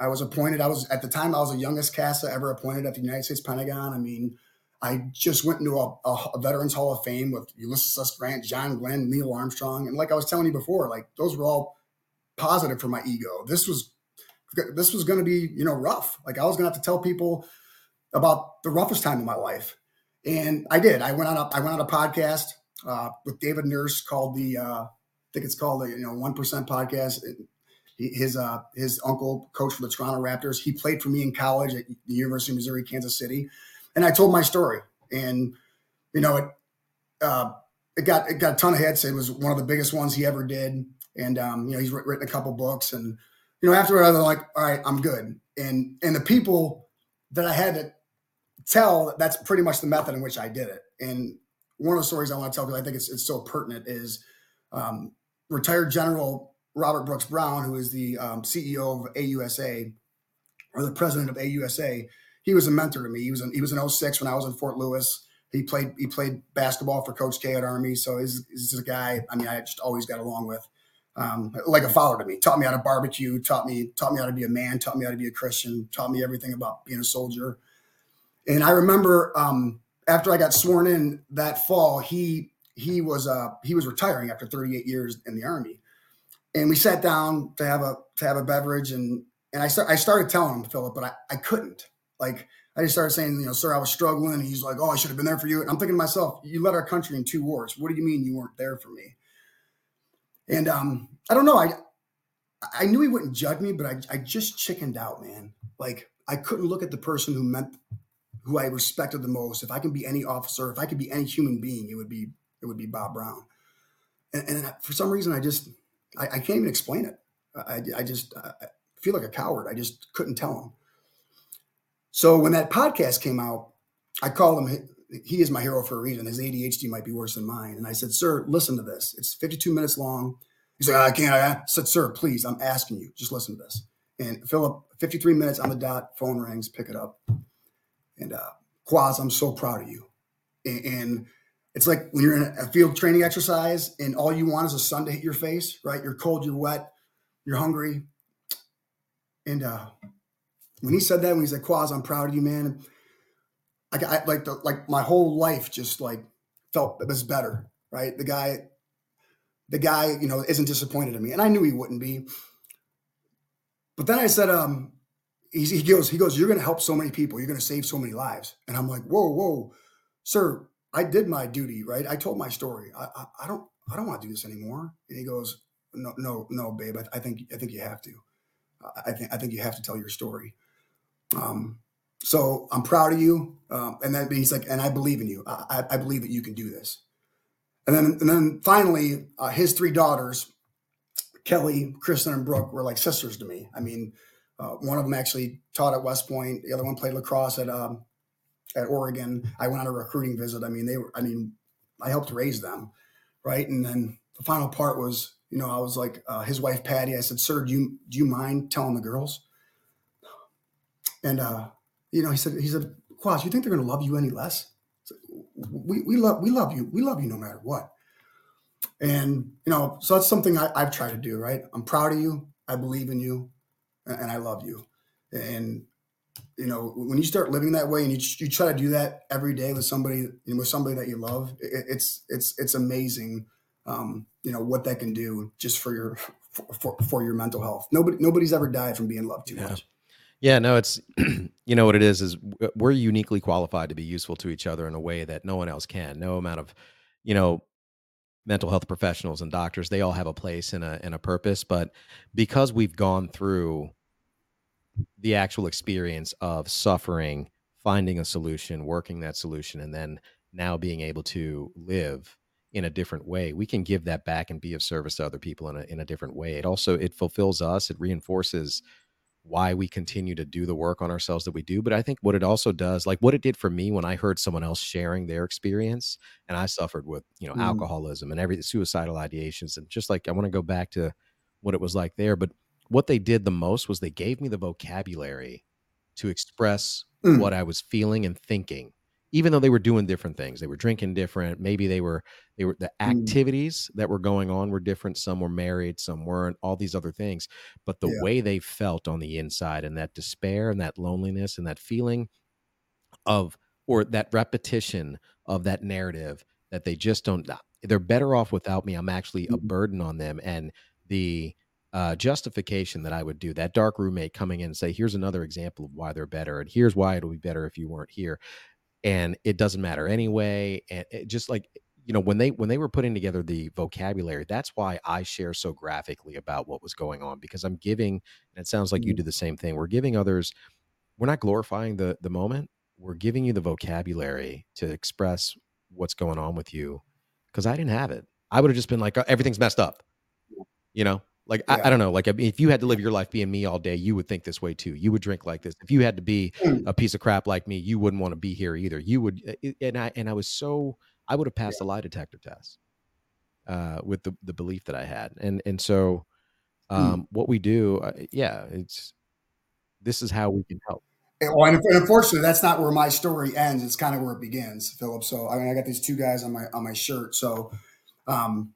S3: I was appointed. I was at the time I was the youngest CASA ever appointed at the United States Pentagon. I mean, I just went into a, a, a, Veterans Hall of Fame with Ulysses S. Grant, John Glenn, Neil Armstrong, and like I was telling you before, like those were all positive for my ego. This was this was going to be you know rough. Like I was going to have to tell people about the roughest time of my life, and I did. I went on a I went on a podcast uh, with David Nurse called the uh, I think it's called the you know one percent podcast. his uh, his uncle coached for the Toronto Raptors. He played for me in college at the University of Missouri Kansas City and I told my story, and you know it. Uh, it got it got a ton of hits. It was one of the biggest ones he ever did, and um, you know he's written a couple books, and you know after they're like, all right, I'm good, and and the people that I had to tell, that's pretty much the method in which I did it. And one of the stories I want to tell because I think it's it's so pertinent is um, retired General Robert Brooks Brown, who is the um, CEO of AUSA or the president of AUSA he was a mentor to me. He was in, he was in O-6 when I was in Fort Lewis. He played he played basketball for Coach K at Army. So he's, he's a guy. I mean, I just always got along with, um, like a father to me. Taught me how to barbecue. Taught me taught me how to be a man. Taught me how to be a Christian. Taught me everything about being a soldier. And I remember um, after I got sworn in that fall, he he was uh, he was retiring after 38 years in the Army, and we sat down to have a to have a beverage and and I start, I started telling him Philip, but I, I couldn't. Like I just started saying, you know, sir, I was struggling. And he's like, oh, I should have been there for you. And I'm thinking to myself, you led our country in two wars. What do you mean you weren't there for me? And um, I don't know. I I knew he wouldn't judge me, but I, I just chickened out, man. Like I couldn't look at the person who meant who I respected the most. If I can be any officer, if I could be any human being, it would be it would be Bob Brown. And, and for some reason, I just I, I can't even explain it. I, I just I feel like a coward. I just couldn't tell him. So when that podcast came out, I called him. He is my hero for a reason. His ADHD might be worse than mine. And I said, "Sir, listen to this. It's 52 minutes long." He's like, "I can't." I said, "Sir, please, I'm asking you. Just listen to this." And Philip, 53 minutes on the dot. Phone rings. Pick it up. And uh, Quaz, I'm so proud of you. And, and it's like when you're in a field training exercise and all you want is a sun to hit your face, right? You're cold, you're wet, you're hungry. And uh, when he said that, when he said, "Quaz, I'm proud of you, man," I, I like the like my whole life just like felt it was better, right? The guy, the guy, you know, isn't disappointed in me, and I knew he wouldn't be. But then I said, um, he goes, he goes, you're going to help so many people. You're going to save so many lives. And I'm like, whoa, whoa, sir, I did my duty, right? I told my story. I, I, I don't, I don't want to do this anymore. And he goes, no, no, no, babe. I, I think, I think you have to. I think, I think you have to tell your story. Um, so I'm proud of you. Um, and then he's like, and I believe in you. I, I believe that you can do this. And then, and then finally, uh, his three daughters, Kelly, Kristen, and Brooke, were like sisters to me. I mean, uh, one of them actually taught at West Point. The other one played lacrosse at um, at Oregon. I went on a recruiting visit. I mean, they were. I mean, I helped raise them, right? And then the final part was, you know, I was like, uh, his wife Patty. I said, "Sir, do you do you mind telling the girls?" And uh, you know, he said, he said, "Quas, you think they're going to love you any less?" we we love we love you. We love you no matter what. And you know, so that's something I, I've tried to do. Right? I'm proud of you. I believe in you and I love you. And you know, when you start living that way and you, you try to do that every day with somebody, you know, with somebody that you love, it, it's it's it's amazing. Um, you know what that can do just for your for, for, for, your mental health. Nobody nobody's ever died from being loved too
S2: yeah.
S3: much.
S2: Yeah, no, it's you know what it is is we're uniquely qualified to be useful to each other in a way that no one else can. No amount of, you know, mental health professionals and doctors they all have a place and a and a purpose but because we've gone through the actual experience of suffering finding a solution working that solution and then now being able to live in a different way we can give that back and be of service to other people in a, in a different way. It also it fulfills us it reinforces why we continue to do the work on ourselves that we do. But I think what it also does, like what it did for me when I heard someone else sharing their experience, and I suffered with, you know, mm. alcoholism and every suicidal ideations. And just like I want to go back to what it was like there. But what they did the most was they gave me the vocabulary to express mm. what I was feeling and thinking even though they were doing different things they were drinking different maybe they were they were the mm. activities that were going on were different some were married some weren't all these other things but the yeah. way they felt on the inside and that despair and that loneliness and that feeling of or that repetition of that narrative that they just don't they're better off without me i'm actually a burden on them and the uh, justification that I would do that dark roommate coming in and say, here's another example of why they're better, and here's why it'll be better if you weren't here and it doesn't matter anyway and it just like you know when they when they were putting together the vocabulary that's why i share so graphically about what was going on because i'm giving and it sounds like you mm-hmm. do the same thing we're giving others we're not glorifying the the moment we're giving you the vocabulary to express what's going on with you because i didn't have it. I would have just been like oh, everything's messed up you know like yeah. I, I, don't know. Like I mean, if you had to live your life being me all day, you would think this way too. You would drink like this. If you had to be mm. a piece of crap like me, you wouldn't want to be here either. You would. And I and I was so I would have passed yeah. a lie detector test uh, with the the belief that I had. And and so mm. um, mm. what we do, uh, yeah, it's this is how we can help.
S3: Well, and unfortunately, that's not where my story ends. It's kind of where it begins, Philip. So I mean, I got these two guys on my on my shirt. So um,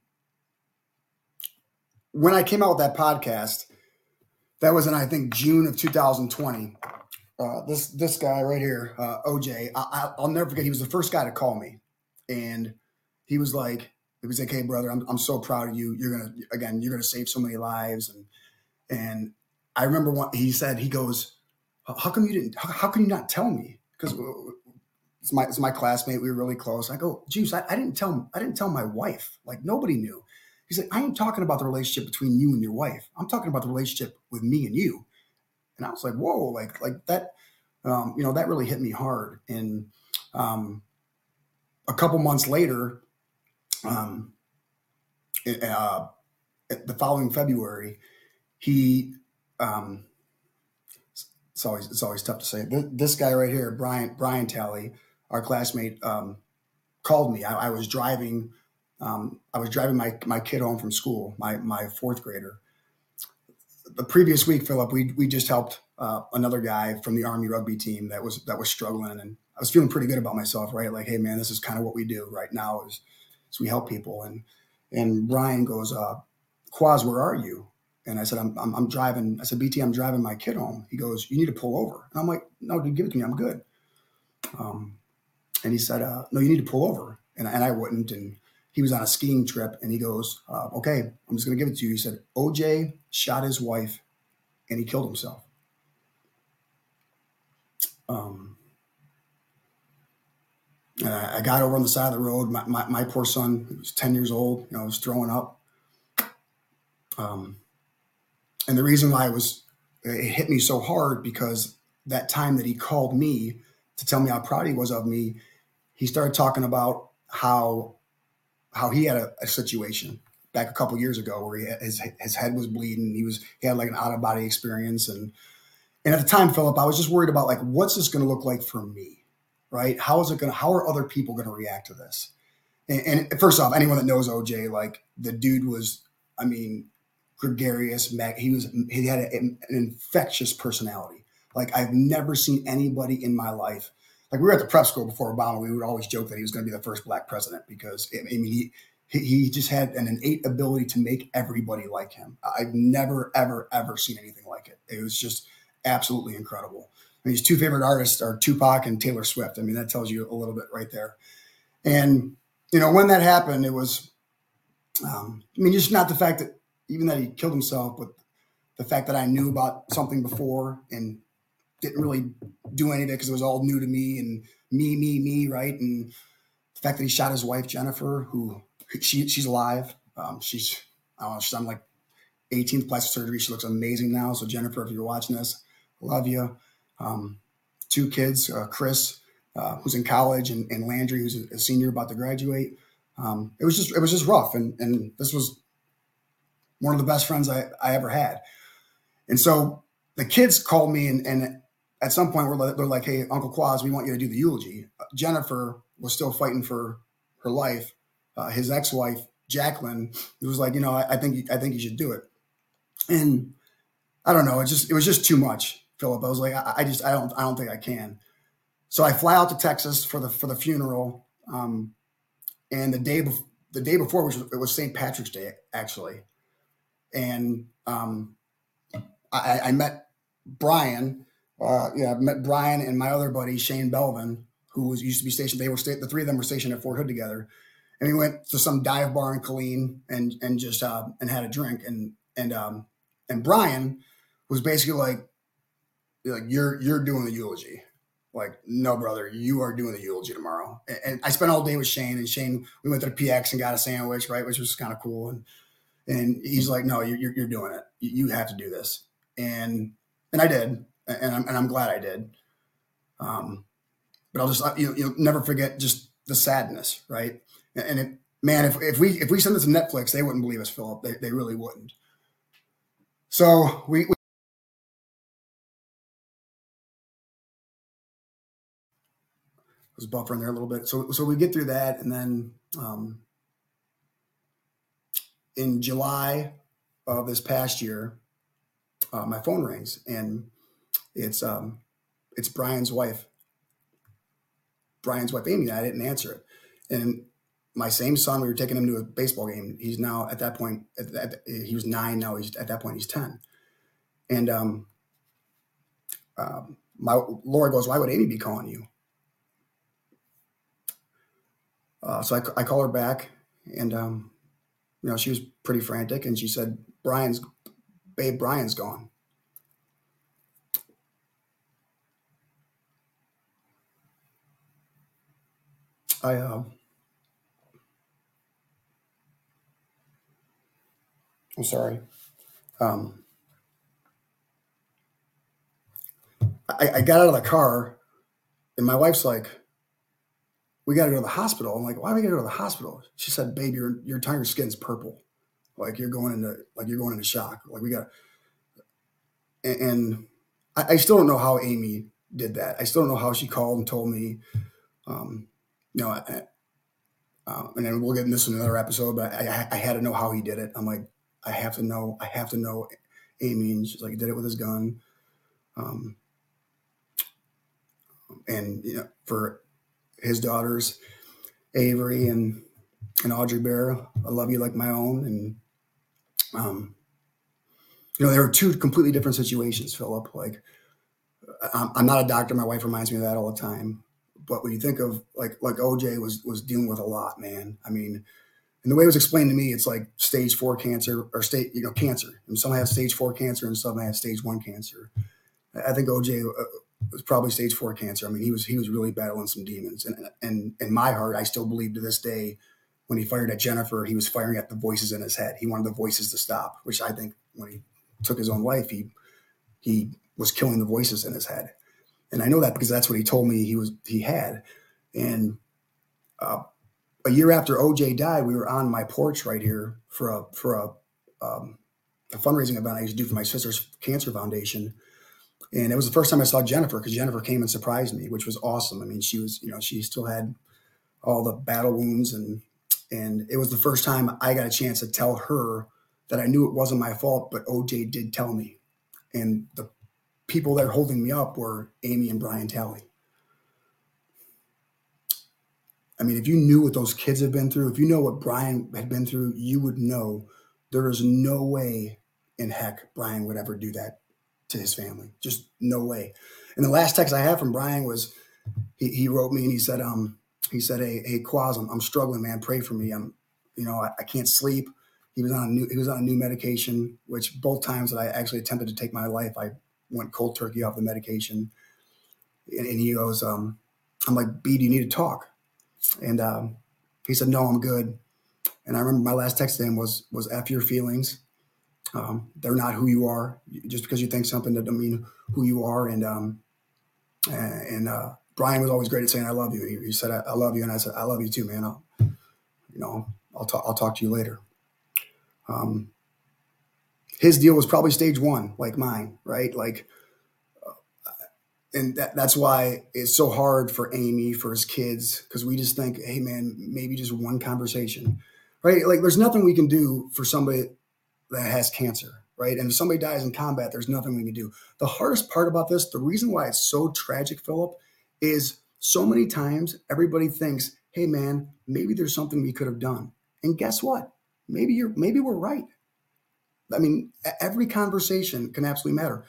S3: when I came out with that podcast, that was in I think June of 2020. Uh, this this guy right here, uh, OJ, I, will never forget. He was the first guy to call me, and he was like, "He was like, hey brother, I'm I'm so proud of you. You're gonna again, you're gonna save so many lives." And and I remember what he said. He goes, "How come you didn't? How, how can you not tell me?" Because it's my it's my classmate. We were really close. I go, "Juice, I, I didn't tell I didn't tell my wife. Like nobody knew." He's like, I ain't talking about the relationship between you and your wife. I'm talking about the relationship with me and you. And I was like, whoa, like, like that, um, you know, that really hit me hard. And um, a couple months later, um, uh, the following February, he, um, it's always it's always tough to say. This guy right here, Brian Brian Talley, our classmate, um, called me. I, I was driving um, I was driving my my kid home from school, my my fourth grader. The previous week, Philip, we we just helped uh, another guy from the Army rugby team that was that was struggling, and I was feeling pretty good about myself, right? Like, hey man, this is kind of what we do right now is, is we help people. And and Brian goes, uh, Quaz, where are you? And I said, I'm, I'm, I'm driving. I said, BT, I'm driving my kid home. He goes, you need to pull over. And I'm like, no, dude, give it to me. I'm good. Um, and he said, uh, no, you need to pull over. And, and I wouldn't. And he was on a skiing trip and he goes, uh, okay, I'm just going to give it to you. He said, OJ shot his wife and he killed himself. Um, I got over on the side of the road. My, my, my poor son, he was 10 years old, you know, was throwing up. Um, and the reason why it was, it hit me so hard because that time that he called me to tell me how proud he was of me, he started talking about how how he had a, a situation back a couple years ago where he his his head was bleeding. He was he had like an out of body experience, and and at the time, Philip, I was just worried about like what's this going to look like for me, right? How is it going? to How are other people going to react to this? And, and, first off, anyone that knows OJ, like the dude was, I mean, gregarious. He was he had a, an infectious personality. Like I've never seen anybody in my life. Like we were at the prep school before Obama, we would always joke that he was going to be the first black president because I mean he he just had an innate ability to make everybody like him. I've never ever ever seen anything like it. It was just absolutely incredible. I mean, his two favorite artists are Tupac and Taylor Swift. I mean, that tells you a little bit right there. And you know, when that happened, it was, um, I mean, just not the fact that even that he killed himself, but the fact that I knew about something before and didn't really do any of it because it was all new to me and me, me, me, right? And the fact that he shot his wife Jennifer, who she she's alive. Um, she's I don't know, she's on like 18th plastic surgery. She looks amazing now. So Jennifer, if you're watching this, love you. Um, two kids, uh, Chris, uh, who's in college, and, and Landry, who's a, senior about to graduate. Um, it was just it was just rough, and and this was one of the best friends I, I ever had. And so the kids called me and, and at some point we're, they're like, Hey, Uncle Quaz, we want you to do the eulogy. Jennifer was still fighting for her life. Uh, his ex-wife, Jacqueline, was like, you know, I, I, think, I think you should do it. And I don't know. It just, it was just too much, Philip. I was like, I, I just, I don't, I don't think I can. So I fly out to Texas for the, for the funeral. Um, and the day, before, the day before, which was, it was St. Patrick's Day, actually. And, um, I, I met Brian. Uh, yeah, I met Brian and my other buddy Shane Belvin, who was used to be stationed. They were sta- the three of them were stationed at Fort Hood together, and we went to some dive bar in Killeen and and just uh, and had a drink. And and um, and Brian was basically like, like you're you're doing the eulogy. Like, no, brother, you are doing the eulogy tomorrow. And, and I spent all day with Shane, and Shane, we went to the PX and got a sandwich, right, which was kind of cool. And and he's like, no, you're, you're doing it. You have to do this and and I did, and I'm and I'm glad I did. Um, but I'll just you know, you'll never forget just the sadness, right? And it, man, if if we if we send this to Netflix, they wouldn't believe us, Philip. They they really wouldn't. So we. we was buffering there a little bit. So so we get through that, and then um, in July of this past year, uh, my phone rings and it's um, it's Brian's wife. Brian's wife, Amy. I didn't answer it, and my same son. We were taking him to a baseball game. He's now at that point. At, at, he was nine. Now he's at that point. He's ten, and um, um, my Laura goes, "Why would Amy be calling you?" Uh, so I, I call her back, and um, you know she was pretty frantic, and she said, "Brian's Babe Brian's gone. I uh, I'm sorry. Um, I, I got out of the car, and my wife's like, "We got to go to the hospital." I'm like, "Why do we got to go to the hospital?" She said, "Babe, your your entire skin's purple." Like you're going into like you're going into shock. Like we got, and, and I, I, still don't know how Amy did that. I still don't know how she called and told me. Um, know, I, uh, and then we'll get into this in another episode. But I, I, had to know how he did it. I'm like, I have to know. I have to know. And she's like, he did it with his gun. Um, and you know, for his daughters, Avery and and Audrey Bear, I love you like my own, and um, you know, there are two completely different situations, Philip. Like, I'm not a doctor. My wife reminds me of that all the time. But when you think of like like OJ was was dealing with a lot, man. I mean, and the way it was explained to me, it's like stage four cancer or state you know cancer. And some have stage four cancer, and some have stage one cancer. I think OJ uh, was probably stage four cancer. I mean, he was he was really battling some demons, and and in my heart, I still believe to this day, when he fired at Jennifer, he was firing at the voices in his head. He wanted the voices to stop, which I think when he took his own life, he he was killing the voices in his head, and I know that because that's what he told me he was he had, and uh, a year after OJ died, we were on my porch right here for a for a, um, a fundraising event I used to do for my sister's cancer foundation and it was the first time I saw Jennifer because Jennifer came and surprised me, which was awesome. I mean, she was, you know, she still had all the battle wounds and and it was the first time I got a chance to tell her that I knew it wasn't my fault, but OJ did tell me. And the people that are holding me up were Amy and Brian Talley. I mean, if you knew what those kids have been through, if you know what Brian had been through, you would know there is no way in heck Brian would ever do that to his family. Just no way. And the last text I had from Brian was he, he wrote me and he said, um, he said, Hey, hey, Quaz, I'm, I'm struggling, man. Pray for me. I'm, you know, I, I, can't sleep. He was on a new, he was on a new medication, which both times that I actually attempted to take my life, I went cold turkey off the medication. And, and he goes, um, I'm like, B, do you need to talk? And um, he said, No, I'm good. And I remember my last text to him was was F your feelings. Um, they're not who you are. Just because you think something doesn't mean who you are. And um, and uh, Brian was always great at saying "I love you." He, he said, I, "I, love you," and I said, "I love you too, man." I'll, you know, I'll talk. I'll talk to you later. Um, his deal was probably stage one, like mine, right? Like, and that, that's why it's so hard for Amy for his kids because we just think, hey, man, maybe just one conversation, right? Like, there's nothing we can do for somebody that has cancer, right? And if somebody dies in combat, there's nothing we can do. The hardest part about this, the reason why it's so tragic, Philip, is so many times everybody thinks, hey man, maybe there's something we could have done. And guess what? Maybe you're maybe we're right. I mean, every conversation can absolutely matter.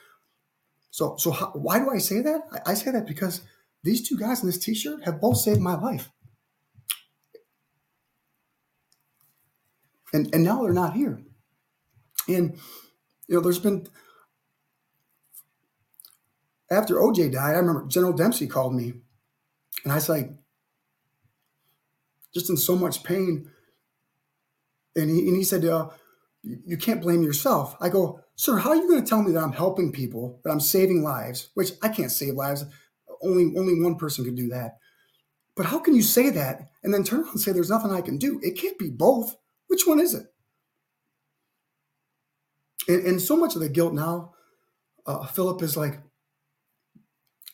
S3: So, so how, why do I say that? I, I say that because these two guys in this T-shirt have both saved my life, and and now they're not here. And you know, there's been after OJ died, I remember General Dempsey called me, and I was like, just in so much pain. And he and he said, uh, "You can't blame yourself." I go, "Sir, how are you going to tell me that I'm helping people, that I'm saving lives? Which I can't save lives. Only only one person could do that. But how can you say that and then turn around and say there's nothing I can do? It can't be both. Which one is it?" and, and so much of the guilt now, uh, Philip is like,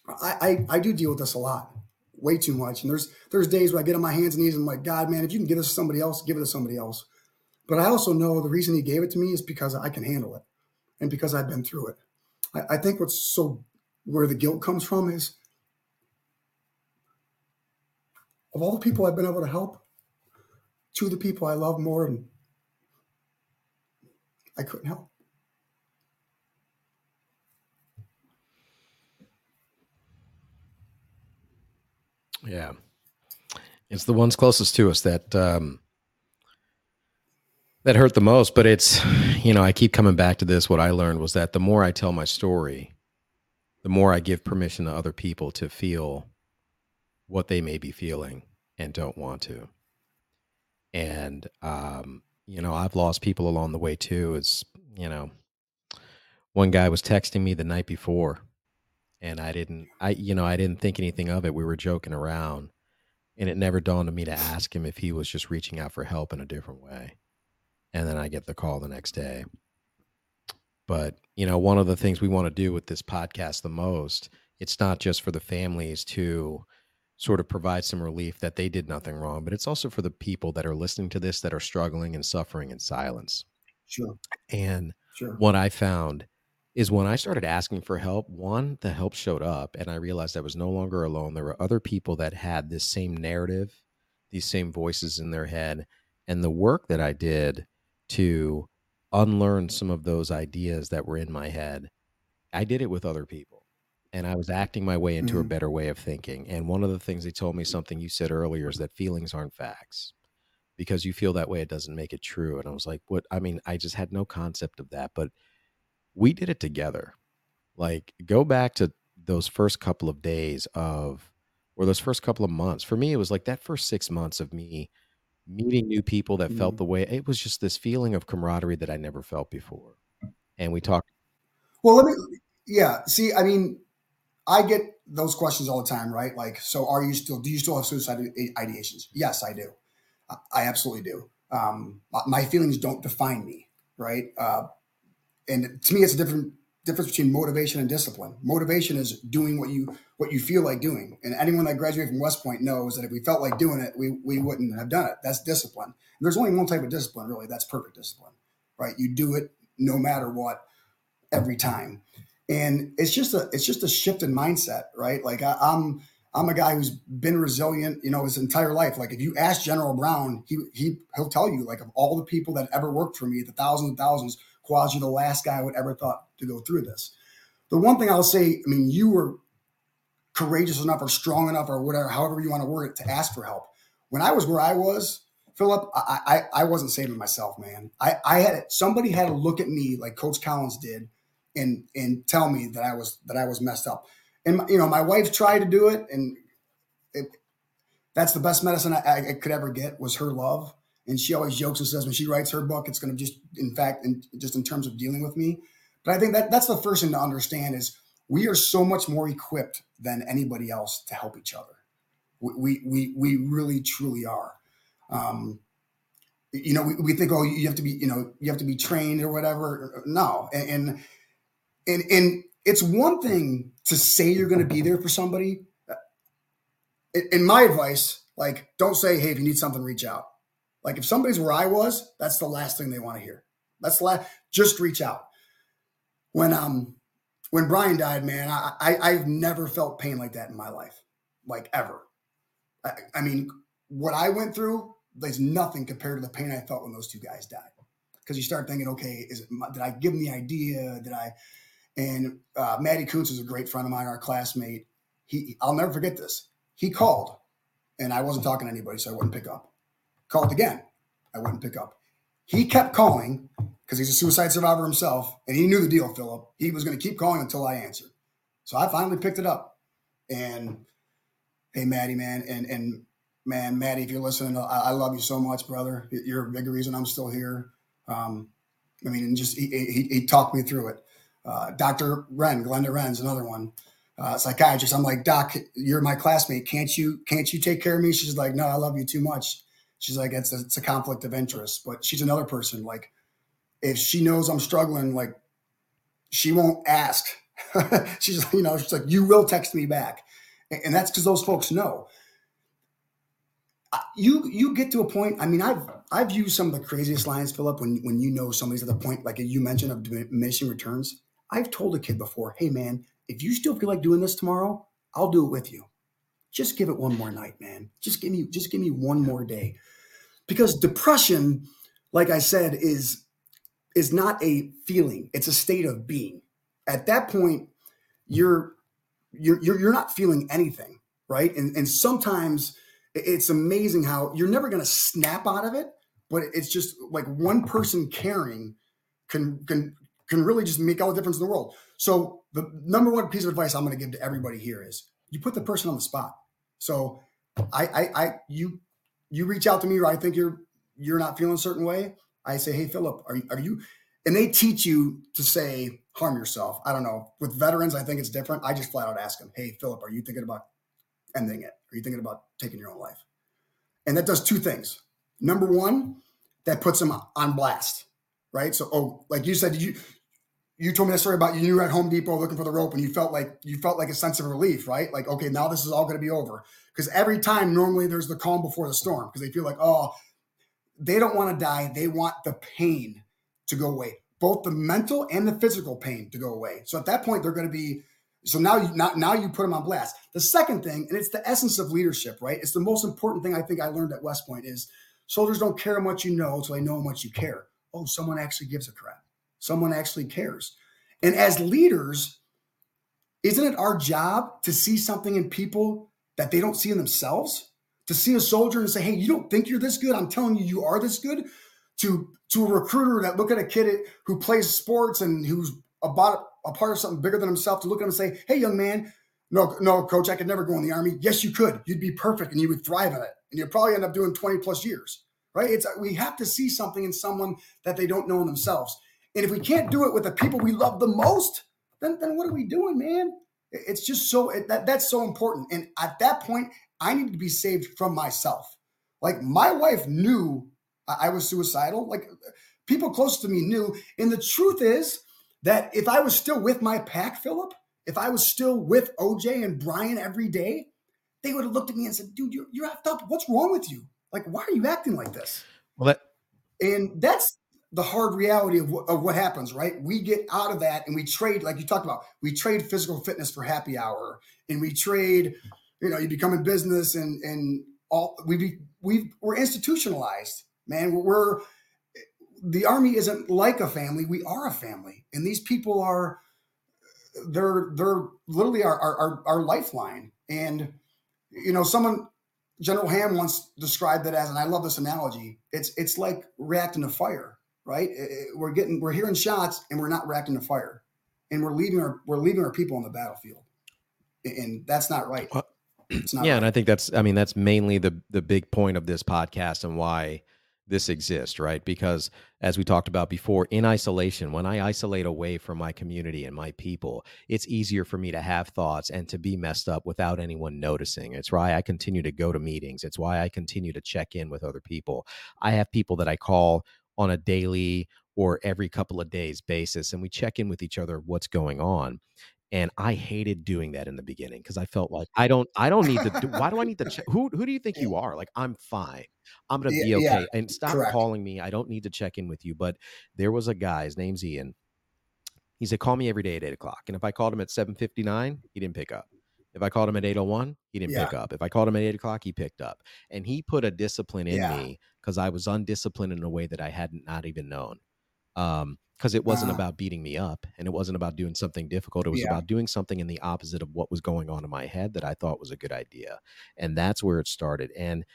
S3: I, I, I do deal with this a lot, way too much. And there's there's days where I get on my hands and knees and I'm like, God, man, if you can give this to somebody else, give it to somebody else. But I also know the reason He gave it to me is because I can handle it, and because I've been through it. I, I think what's so where the guilt comes from is of all the people I've been able to help, two of the people I love more, and I couldn't help.
S2: Yeah. It's the ones closest to us that um, that hurt the most. But it's, you know, I keep coming back to this. What I learned was that the more I tell my story, the more I give permission to other people to feel what they may be feeling and don't want to. And um, you know, I've lost people along the way too. It's you know, one guy was texting me the night before and I didn't I you know I didn't think anything of it. We were joking around, and it never dawned on me to ask him if he was just reaching out for help in a different way. And then I get the call the next day. But, you know, one of the things we want to do with this podcast the most, it's not just for the families to sort of provide some relief that they did nothing wrong, but it's also for the people that are listening to this that are struggling and suffering in silence.
S3: Sure.
S2: And sure. what I found is when I started asking for help, one, the help showed up and I realized I was no longer alone. There were other people that had this same narrative, these same voices in their head. And the work that I did to unlearn some of those ideas that were in my head, I did it with other people. And I was acting my way into mm-hmm. a better way of thinking. And one of the things they told me, something you said earlier, is that feelings aren't facts. Because you feel that way, it doesn't make it true. And I was like, what? I mean, I just had no concept of that. But we did it together. Like go back to those first couple of days of or those first couple of months for me it was like that first six months of me meeting new people that mm-hmm. felt the way it was just this feeling of camaraderie that i never felt before. And we talked
S3: well let me yeah see i mean i get those questions all the time right? Like so are you still do you still have suicide ideations? Yes i do. I absolutely do. Um, my feelings don't define me right? Uh, and to me it's a different difference between motivation and discipline. Motivation is doing what you what you feel like doing. And anyone that graduated from West Point knows that if we felt like doing it, we we wouldn't have done it. That's discipline. And there's only one type of discipline, really. That's perfect discipline, right? You do it no matter what, every time. And it's just a it's just a shift in mindset, right? Like I, I'm I'm a guy who's been resilient, you know, his entire life. Like if you ask General Brown, he he he'll tell you like of all the people that ever worked for me, the thousands and thousands Quasi, the last guy I would ever thought to go through this. The one thing I'll say, I mean, you were courageous enough or strong enough or whatever, however you want to word it, to ask for help. When I was where I was, Philip, I, I, I wasn't saving myself, man. I, I had somebody had to look at me like Coach Collins did, and and tell me that I was that I was messed up. And you know, my wife tried to do it, and it, that's the best medicine I, I could ever get was her love and she always jokes and says when she writes her book, it's going to just, in fact, in, just in terms of dealing with me. But I think that that's the first thing to understand is we are so much more equipped than anybody else to help each other. We we we really truly are. Um, you know, we, we think, oh, you have to be, you know, you have to be trained or whatever. No, and and and it's one thing to say you're going to be there for somebody. In my advice, like, don't say, hey, if you need something, reach out like if somebody's where I was, that's the last thing they want to hear. That's last. Just reach out. When um when Brian died, man, I, I I've never felt pain like that in my life, like ever. I, I mean, what I went through, there's nothing compared to the pain I felt when those two guys died. Because you start thinking, okay, is it did I give them the idea? Did I? And uh, Maddie Kuntz is a great friend of mine, our classmate. He, I'll never forget this. He called, and I wasn't talking to anybody, so I wouldn't pick up. Called again. I wouldn't pick up. He kept calling because he's a suicide survivor himself, and he knew the deal, Philip. He was going to keep calling until I answered. So I finally picked it up. And hey, Maddie, man, and and man, Maddie, if you're listening, I, I love you so much, brother. You're a big reason I'm still here. Um, I mean, and just he, he, he talked me through it. Uh, Dr. Wren, Glenda Wren's another one, uh, psychiatrist. I'm like, Doc, you're my classmate. Can't you can't you take care of me? She's like, No, I love you too much she's like, it's a, it's a conflict of interest. But she's another person. Like, if she knows I'm struggling, like, she won't ask. she's, you know, she's like, you will text me back, and that's because those folks know. You you get to a point. I mean, I've I've used some of the craziest lines, Philip. When when you know somebody's at the point, like you mentioned, of diminishing returns. I've told a kid before, hey man, if you still feel like doing this tomorrow, I'll do it with you. Just give it one more night, man. Just give me just give me one more day because depression like i said is is not a feeling it's a state of being. At that point you're you're you're, not feeling anything right? And and sometimes it's amazing how you're never going to snap out of it but it's just like one person caring can can can really just make all the difference in the world. So the number one piece of advice i'm going to give to everybody here is you put the person on the spot. So I, I, I, you you reach out to me or I think you're you're not feeling a certain way, I say, hey Philip, are are you? And they teach you to say harm yourself. I don't know. With veterans, I think it's different. I just flat out ask them, hey Philip, are you thinking about ending it? Are you thinking about taking your own life? And that does two things. Number one, that puts them on blast, right? So, oh, like you said, you you told me that story about you, you were at Home Depot looking for the rope, and you felt like you felt like a sense of relief, right? Like, okay, now this is all going to be over because every time normally there's the calm before the storm because they feel like oh they don't want to die they want the pain to go away. Both the mental and the physical pain to go away. So at that point they're going to be so now you now, now you put them on blast. The second thing and it's the essence of leadership right? It's the most important thing i think i learned at west point is soldiers don't care how much you know until they know how much you care. Oh someone actually gives a crap. Someone actually cares. And as leaders isn't it our job to see something in people that they don't see in themselves to see a soldier and say hey you don't think you're this good i'm telling you you are this good to to a recruiter that look at a kid who plays sports and who's about a part of something bigger than himself to look at him and say, "Hey, young man, no, no, coach, I could never go in the army." Yes, you could. You'd be perfect, and you would thrive in it, and you'd probably end up doing twenty plus years. Right? It's we have to see something in someone that they don't know in themselves, and if we can't do it with the people we love the most, then then what are we doing, man? It's just so it, that that's so important. And at that point, I needed to be saved from myself. Like my wife knew I was suicidal. Like people close to me knew. And the truth is that if I was still with my pack, Philip, if I was still with OJ and Brian every day, they would have looked at me and said, dude, you're, you're act up. What's wrong with you? Like, why are you acting like this?
S2: Well, that-
S3: and that's the hard reality of, of what happens, right? We get out of that and we trade, like you talked about, we trade physical fitness for happy hour and we trade, you know, you become in business and, and all we be, we we're institutionalized, man. We're, the army isn't like a family. We are a family. And these people are, they're, they're literally our, our, our lifeline. And, you know, someone, General Ham once described it as, and I love this analogy. It's, it's like reacting to fire right? Eh, eh, we're getting we're hearing shots and we're not reacting to fire, and we're leaving our we're leaving our people on the battlefield, and that's not right.
S2: Well, not yeah, right. and I think that's I mean that's mainly the the big point of this podcast and why this exists, right? Because as we talked about before, in isolation, when I isolate away from my community and my people, it's easier for me to have thoughts and to be messed up without anyone noticing. It's why I continue to go to meetings. It's why I continue to check in with other people. I have people that I call on a daily or every couple of days basis and we check in with each other what's going on and i hated doing that in the beginning because i felt like i don't i don't need to do, why do i need to check who who do you think you are like i'm fine i'm gonna be okay yeah, and stop correct. calling me i don't need to check in with you but there was a guy his name's ian he said call me every day at 8 o'clock and if i called him at 7.59 he didn't pick up if I called him at 801, he didn't yeah. pick up. If I called him at 8 o'clock, he picked up. And he put a discipline in yeah. me because I was undisciplined in a way that I hadn't not even known. Um, because it wasn't uh, about beating me up and it wasn't about doing something difficult. It was yeah. about doing something in the opposite of what was going on in my head that I thought was a good idea. And that's where it started. And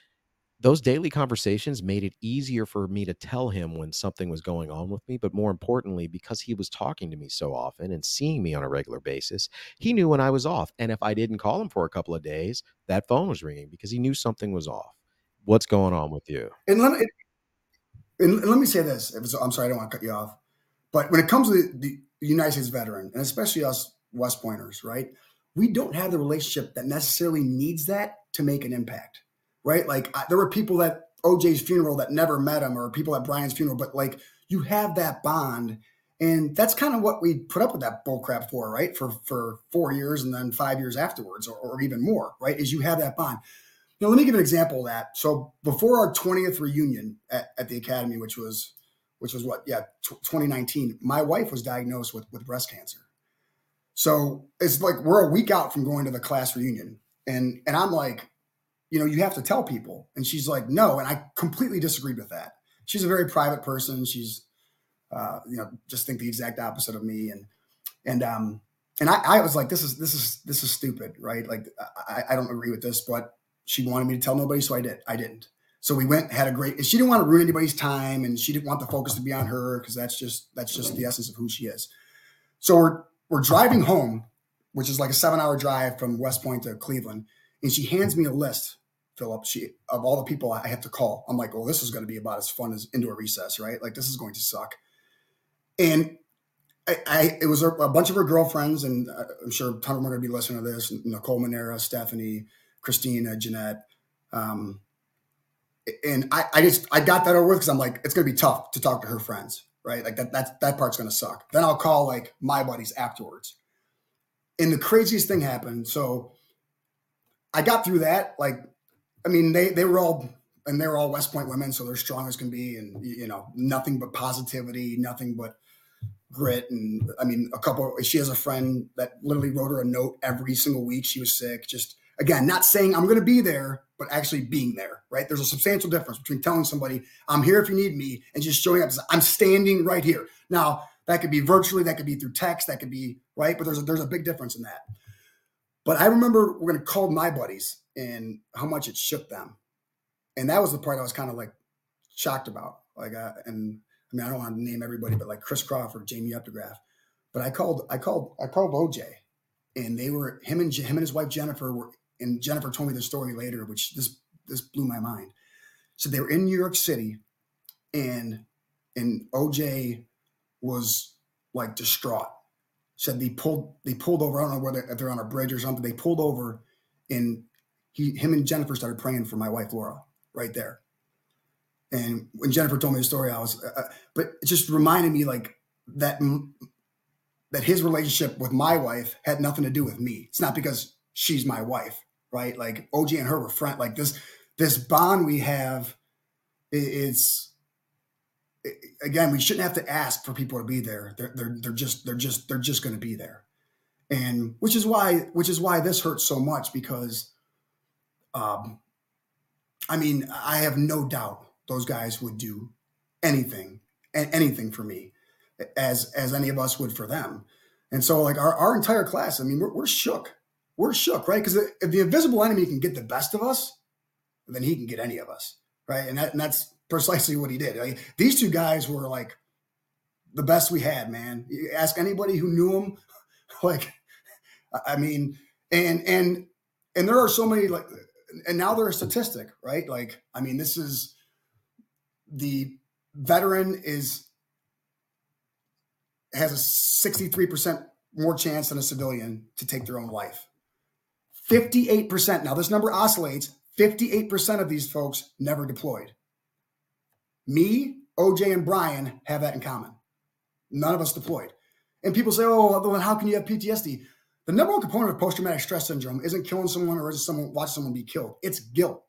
S2: those daily conversations made it easier for me to tell him when something was going on with me. But more importantly, because he was talking to me so often and seeing me on a regular basis, he knew when I was off. And if I didn't call him for a couple of days, that phone was ringing because he knew something was off. What's going on with you?
S3: And let me, and let me say this. I'm sorry, I don't want to cut you off. But when it comes to the, the United States veteran, and especially us West Pointers, right? We don't have the relationship that necessarily needs that to make an impact right? Like I, there were people at OJ's funeral that never met him, or people at Brian's funeral, but like you have that bond, and that's kind of what we put up with that bullcrap for, right? For for four years and then five years afterwards, or, or even more, right? Is you have that bond. Now, let me give an example of that. So before our 20th reunion at, at the academy, which was which was what, yeah, t- 2019, my wife was diagnosed with with breast cancer. So it's like we're a week out from going to the class reunion, and and I'm like, you know, you have to tell people. And she's like, no. And I completely disagreed with that. She's a very private person. She's, uh, you know, just think the exact opposite of me. And, and, um, and I, I was like, this is, this is, this is stupid, right? Like, I, I don't agree with this, but she wanted me to tell nobody. So I did, I didn't. So we went, had a great, she didn't want to ruin anybody's time and she didn't want the focus to be on her. Cause that's just, that's just the essence of who she is. So we're, we're driving home, which is like a seven hour drive from West Point to Cleveland. And she hands me a list Philip, she of all the people I have to call, I'm like, well, this is going to be about as fun as indoor recess, right? Like this is going to suck. And I, I it was a, a, bunch of her girlfriends, and uh, I'm sure a ton of them are going to be listening to this. Nicole Manera, Stephanie, Christina, Jeanette. Um, and I, I just I got that over with because I'm like, it's to be tough to talk to her friends, right? Like that that that part's to suck. Then I'll call like my buddies afterwards. And the craziest thing happened. So I got through that like I mean, they they were all and they're all West Point women, so they're strong as can be, and you know, nothing but positivity, nothing but grit. And I mean, a couple. She has a friend that literally wrote her a note every single week. She was sick. Just again, not saying I'm going to be there, but actually being there. Right? There's a substantial difference between telling somebody I'm here if you need me and just showing up. I'm standing right here. Now that could be virtually, that could be through text, that could be right, but there's a, there's a big difference in that. But I remember we're going to call my buddies and how much it shook them. And that was the part I was kind of like shocked about. Like, uh, and I mean, I don't want to name everybody, but like Chris Crawford, Jamie Updegraff, But I called, I called, I called OJ, and they were him and him and his wife Jennifer were, and Jennifer told me the story later, which this this blew my mind. So they were in New York City, and and OJ was like distraught. Said they pulled they pulled over. I don't know whether if they're on a bridge or something. They pulled over, and he him and Jennifer started praying for my wife Laura right there. And when Jennifer told me the story, I was, uh, uh but it just reminded me like that that his relationship with my wife had nothing to do with me. It's not because she's my wife, right? Like OJ and her were friend. Like this this bond we have is again we shouldn't have to ask for people to be there. They're they're, they're just they're just they're just going to be there, and which is why which is why this hurts so much because, um, I mean I have no doubt those guys would do anything and anything for me as as any of us would for them. And so like our, our entire class, I mean, we're, we're shook. We're shook, right? Because if the invisible enemy can get the best of us, then he can get any of us, right? And, that, and that's precisely what he did. Like, these two guys were like the best we had, man. You ask anybody who knew them, like, I mean, and and and there are so many like, and now they're a statistic, right? Like, I mean, this is the veteran is has a 63% more chance than a civilian to take their own life. 58%. Now, this number oscillates. 58% of these folks never deployed. Me, OJ, and Brian have that in common. None of us deployed. And people say, oh, well, how can you have PTSD? The number one component of post traumatic stress syndrome isn't killing someone or isn't someone watch someone be killed. It's guilt.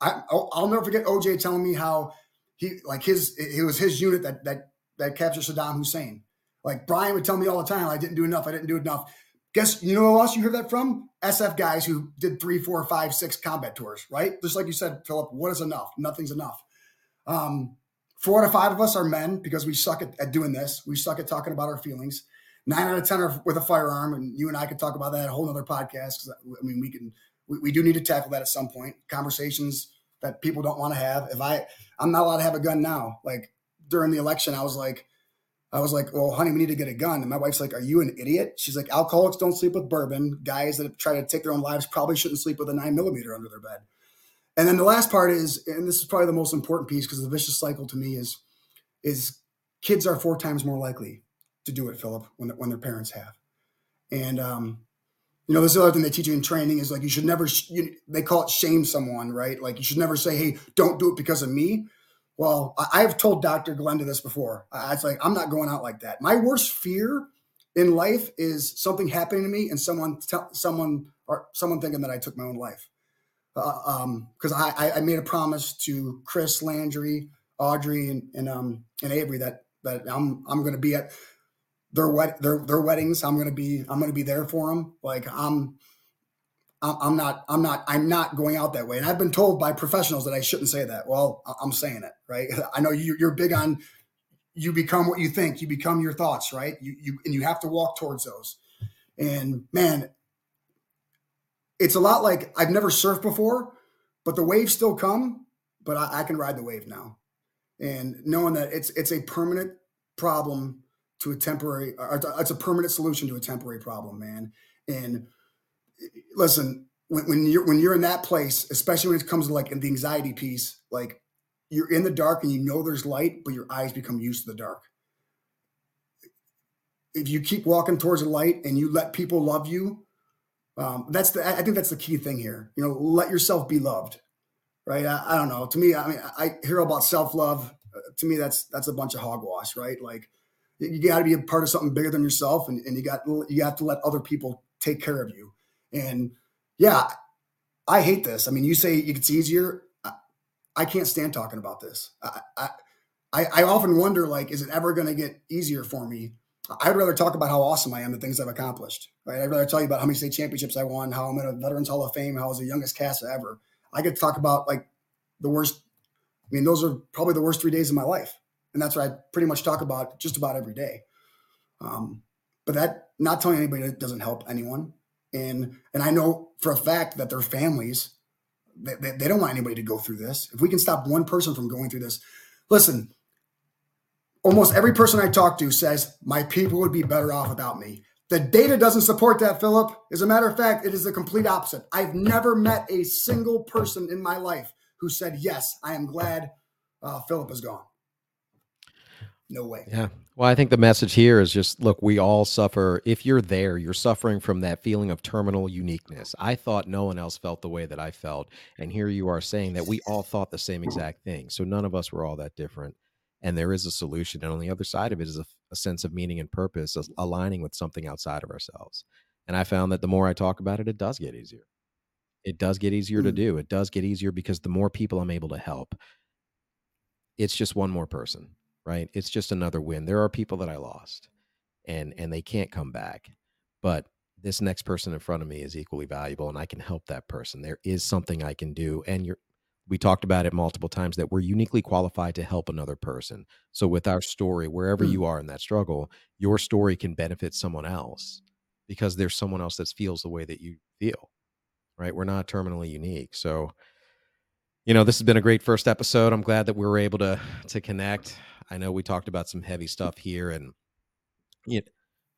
S3: I, will never forget OJ telling me how he like his it was his unit that that that captured Saddam Hussein. Like Brian would tell me all the time, I didn't do enough. I didn't do enough. Guess you know who else you heard that from? SF guys who did three, four, five, six combat tours, right? Just like you said, Philip, what is enough? Nothing's enough. Um, four out of five of us are men because we suck at, at doing this. We suck at talking about our feelings. Nine out of ten are with a firearm, and you and I could talk about that a whole other podcast. I mean, we can, we, we do need to tackle that at some point. Conversations that people don't want to have. If I, I'm not allowed to have a gun now. Like during the election, I was like, I was like, well, honey, we need to get a gun. And my wife's like, are you an idiot? She's like, alcoholics don't sleep with bourbon. Guys that try to take their own lives probably shouldn't sleep with a nine millimeter under their bed. And then the last part is, and this is probably the most important piece because the vicious cycle to me is, is kids are four times more likely to do it, Philip, when, when their parents have. And, um, you know, this other thing they teach you in training is like, you should never, you, they call it shame someone, right? Like you should never say, Hey, don't do it because of me well, I, have told Dr. Glenda this before. I, it's like, I'm not going out like that. My worst fear in life is something happening to me and someone, someone, or someone thinking that I took my own life. Uh, um, cause I, I made a promise to Chris Landry, Audrey and, and, um, and Avery that, that I'm, I'm going to be at their wed their, their weddings. I'm going to be, I'm going to be there for them. Like I'm, I'm not, I'm not, I'm not going out that way. And I've been told by professionals that I shouldn't say that. Well, I'm saying it, right? I know you, you're big on you become what you think, you become your thoughts, right? You, you, and you have to walk towards those. And man, it's a lot like I've never surfed before, but the waves still come, but I, I can ride the wave now. And knowing that it's, it's a permanent problem to a temporary, it's a permanent solution to a temporary problem, man. And listen, when, when you're when you're in that place, especially when it comes to like the anxiety piece, like you're in the dark and you know there's light, but your eyes become used to the dark. If you keep walking towards the light and you let people love you, um, that's the I think that's the key thing here. You know, let yourself be loved, right? I, I don't know. To me, I mean, I hear about self love. Uh, to me, that's that's a bunch of hogwash, right? Like you got to be a part of something bigger than yourself, and, and you got you have to let other people take care of you. And yeah, I hate this. I mean, you say it's easier. I, I can't stand talking about this. I, I, I often wonder, like, is it ever going to get easier for me? I'd rather talk about how awesome I am, the things I've accomplished. Right? I'd rather tell you about how many state championships I won, how I'm in a Veterans Hall of Fame, how I was the youngest CASA ever. I could talk about like the worst. I mean, those are probably the worst three days of my life, and that's what I pretty much talk about just about every day. Um, but that not telling anybody doesn't help anyone and and I know for a fact that their families they, they, don't want anybody to go through this. If we can stop one person from going through this, listen, almost every person I talk to says my people would be better off without me. The data doesn't support that, Philip. As a matter of fact, it is the complete opposite. I've never met a single person in my life who said, Yes, I am glad uh, Philip is gone. No way.
S2: Yeah. Well, I think the message here is just look, we all suffer. If you're there, you're suffering from that feeling of terminal uniqueness. I thought no one else felt the way that I felt. And here you are saying that we all thought the same exact thing. So none of us were all that different. And there is a solution. And on the other side of it is a, a sense of meaning and purpose, aligning with something outside of ourselves. And I found that the more I talk about it, it does get easier. It does get easier to mm. do. It does get easier because the more people I'm able to help, it's just one more person right? It's just another win. There are people that I lost and and they can't come back. But this next person in front of me is equally valuable and I can help that person. There is something I can do and you're we talked about it multiple times that we're uniquely qualified to help another person. So with our story, wherever mm. you are in that struggle, your story can benefit someone else because there's someone else that feels the way that you feel. Right? We're not terminally unique. So you know, this has been a great first episode. I'm glad that we were able to to connect. I know we talked about some heavy stuff here and you know,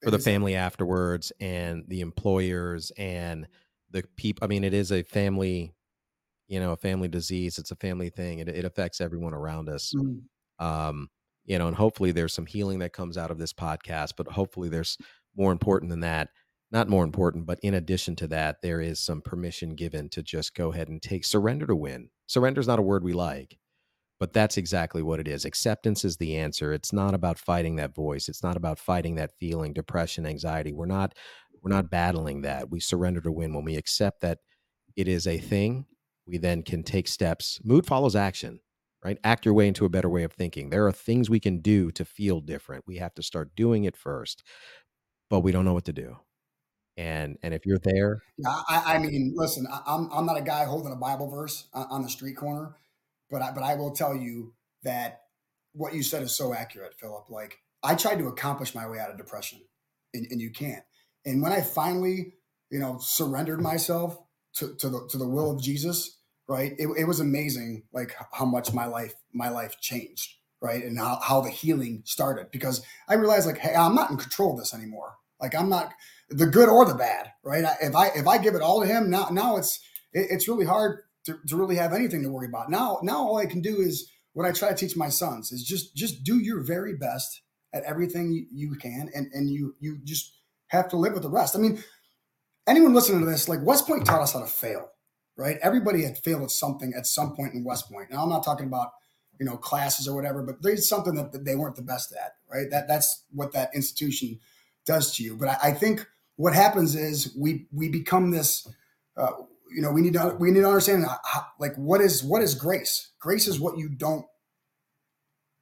S2: for the family afterwards and the employers and the people. I mean, it is a family, you know, a family disease. It's a family thing. It, it affects everyone around us. Mm-hmm. Um, you know, and hopefully there's some healing that comes out of this podcast, but hopefully there's more important than that. Not more important, but in addition to that, there is some permission given to just go ahead and take surrender to win. Surrender is not a word we like, but that's exactly what it is. Acceptance is the answer. It's not about fighting that voice. It's not about fighting that feeling, depression, anxiety. We're not we're not battling that. We surrender to win when we accept that it is a thing. We then can take steps. Mood follows action, right? Act your way into a better way of thinking. There are things we can do to feel different. We have to start doing it first, but we don't know what to do. And and if you're there,
S3: yeah, I, I mean, listen, I'm I'm not a guy holding a Bible verse uh, on the street corner but I, but I will tell you that what you said is so accurate, Philip. Like I tried to accomplish my way out of depression, and, and you can't. And when I finally, you know, surrendered myself to, to the to the will of Jesus, right? It, it was amazing, like how much my life my life changed, right? And how, how the healing started because I realized, like, hey, I'm not in control of this anymore. Like I'm not the good or the bad, right? If I if I give it all to Him, now now it's it, it's really hard to, to really have anything to worry about. Now, now all I can do is what I try to teach my sons is just just do your very best at everything you can, and and you you just have to live with the rest. I mean, anyone listening to this, like West Point taught us how to fail, right? Everybody had failed at something at some point in West Point. Now I'm not talking about you know classes or whatever, but there's something that they weren't the best at, right? That that's what that institution does to you. But I, I think what happens is we we become this. Uh, you know we need to we need to understand how, like what is what is grace? Grace is what you don't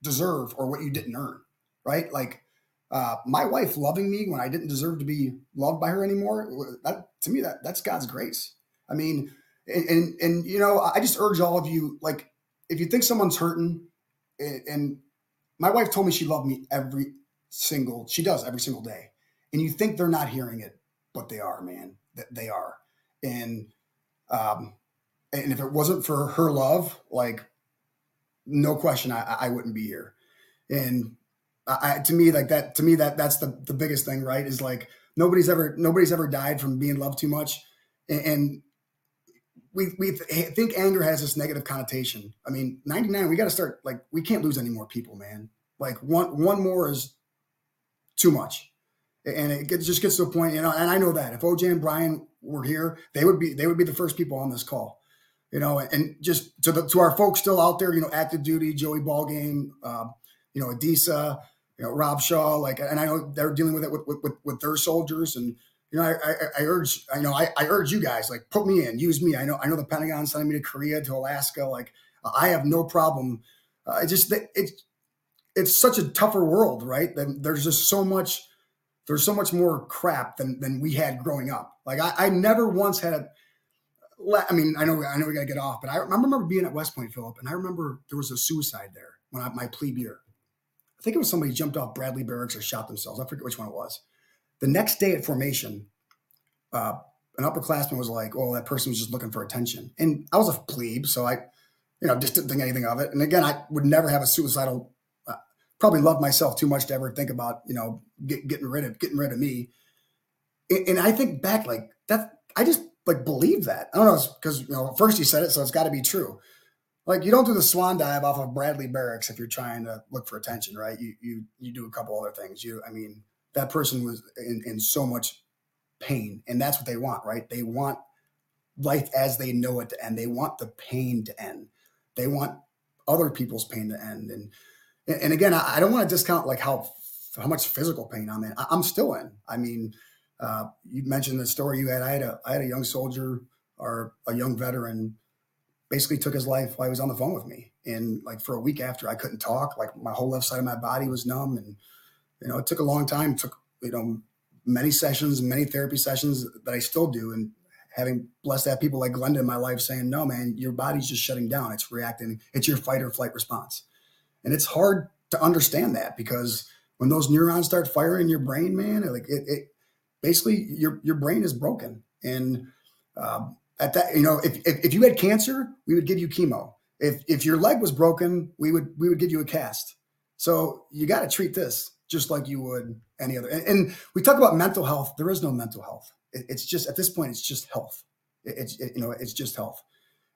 S3: deserve or what you didn't earn right? Like uh, my wife loving me when i didn't deserve to be loved by her anymore that to me that that's god's grace. I mean and and, and you know i just urge all of you like if you think someone's hurting and, and my wife told me she loved me every single she does every single day and you think they're not hearing it but they are man that they are. And um, and if it wasn't for her love, like no question, I, I wouldn't be here. And I, to me, like that, to me, that that's the the biggest thing, right? Is like nobody's ever nobody's ever died from being loved too much, and, and we we think anger has this negative connotation. I mean, ninety nine, we got to start like we can't lose any more people, man. Like one one more is too much, and it gets, just gets to a point, you know. And I know that if OJ and Brian were here, they would be they would be the first people on this call. You know, and just to the to our folks still out there, you know, active duty, Joey Ballgame, um, you know, Adisa, you know, Rob Shaw, like, and I know they're dealing with it with with, with their soldiers, and you know, I, I, I urge, I know, I, I urge you guys, like, put me in, use me. I know, I know the Pentagon sending me to Korea, to Alaska, like, I have no problem. Uh, just it's it's such a tougher world, right? There's just so much there's so much more crap than than we had growing up. Like I, I never once had a. I mean, I know I know we got to get off, but I, I, remember being at West Point, Philip, and I remember there was a suicide there when I my plebe year. I think it was somebody jumped off Bradley Barracks or shot themselves. I forget which one it was. The next day at formation, uh, an upperclassman was like, "Oh, that person was just looking for attention," and I was a plebe, so I, you know, just didn't think anything of it. And again, I would never have a suicidal probably love myself too much to ever think about, you know, get, getting rid of getting rid of me. And, and I think back like that. I just like believe that. I don't know because you know first you said it, so it's got to be true. Like you don't do the swan dive off of Bradley Barracks if you're trying to look for attention, right? You you you do a couple other things. You, I mean, that person was in, in so much pain, and that's what they want, right? They want life as they know it to end. They want the pain to end. They want other people's pain to end. And and again, I, don't want to discount like how how much physical pain I'm in. I, am still in. I mean, uh, you mentioned the story you had. I had a I had a young soldier or a young veteran basically took his life while he was on the phone with me. And like for a week after, I couldn't talk. Like my whole left side of my body was numb, and you know, it took a long time. It took you know many sessions, many therapy sessions that I still do, and having blessed to have people like Glenda in my life saying, "No, man, your body's just shutting down. It's reacting. It's your fight or flight response." And it's hard to understand that because when those neurons start firing in your brain, man, like it, it basically your your brain is broken. And um, at that, you know, if, if, if you had cancer, we would give you chemo. If if your leg was broken, we would we would give you a cast. So you got to treat this just like you would any other. And, and, we talk about mental health. There is no mental health. It, it's just at this point, it's just health. It, it's it, you know, it's just health.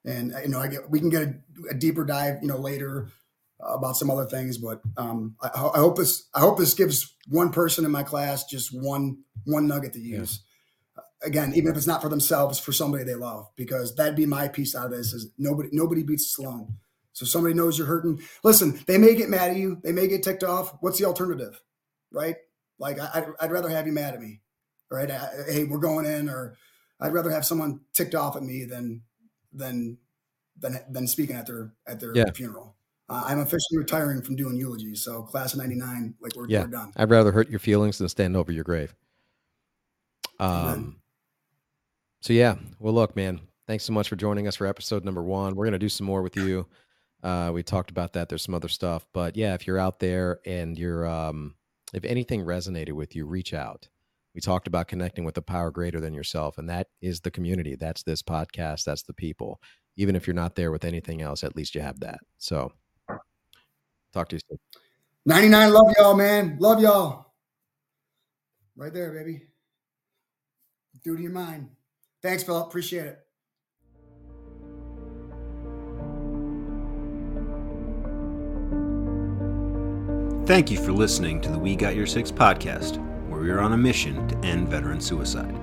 S3: And you know, I get we can get a, a deeper dive, you know, later about some other things. But um, I, I, hope this I hope this gives one person in my class just one one nugget to use. Yeah. Again, even if it's not for themselves, for somebody they love, because that'd be my piece out of this. Is nobody nobody beats alone. So somebody knows you're hurting. Listen, they may get mad at you. They may get ticked off. What's the alternative, right? Like I, would I'd rather have you mad at me, right? I, hey, we're going in, or I'd rather have someone ticked off at me than than than than speaking at their at their yeah. funeral. Uh, I'm officially retiring from doing eulogies. So class of 99, like we're, yeah, we're done.
S2: I'd rather hurt your feelings than stand over your grave. Um, so yeah, well, look, man, thanks so much for joining us for episode number one. We're going to do some more with you. Uh, we talked about that. There's some other stuff, but yeah, if you're out there and you're, um, if anything resonated with you, reach out. We talked about connecting with a power greater than yourself, and that is the community. That's this podcast. That's the people. Even if you're not there with anything else, at least you have that. So Talk to you soon.
S3: 99, love y'all, man. Love y'all. Right there, baby. Do to your mind. Thanks, Philip. Appreciate it.
S1: Thank you for listening to the We Got Your Six podcast, where we are on a mission to end veteran suicide.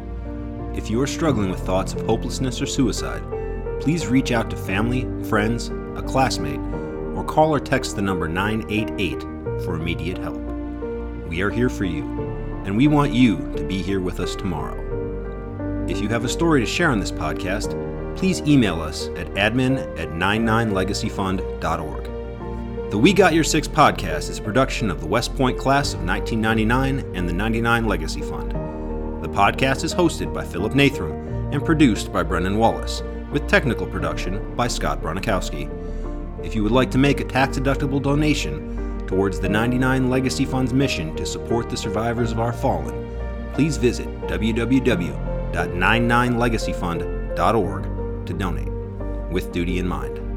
S1: If you are struggling with thoughts of hopelessness or suicide, please reach out to family, friends, a classmate, or call or text the number 988 for immediate help. We are here for you, and we want you to be here with us tomorrow. If you have a story to share on this podcast, please email us at admin at 99legacyfund.org. The We Got Your Six podcast is a production of the West Point class of 1999 and the 99 Legacy Fund. The podcast is hosted by Philip Nathram and produced by Brendan Wallace, with technical production by Scott Bronikowski. If you would like to make a tax deductible donation towards the 99 Legacy Fund's mission to support the survivors of our fallen, please visit www.99legacyfund.org to donate with duty in mind.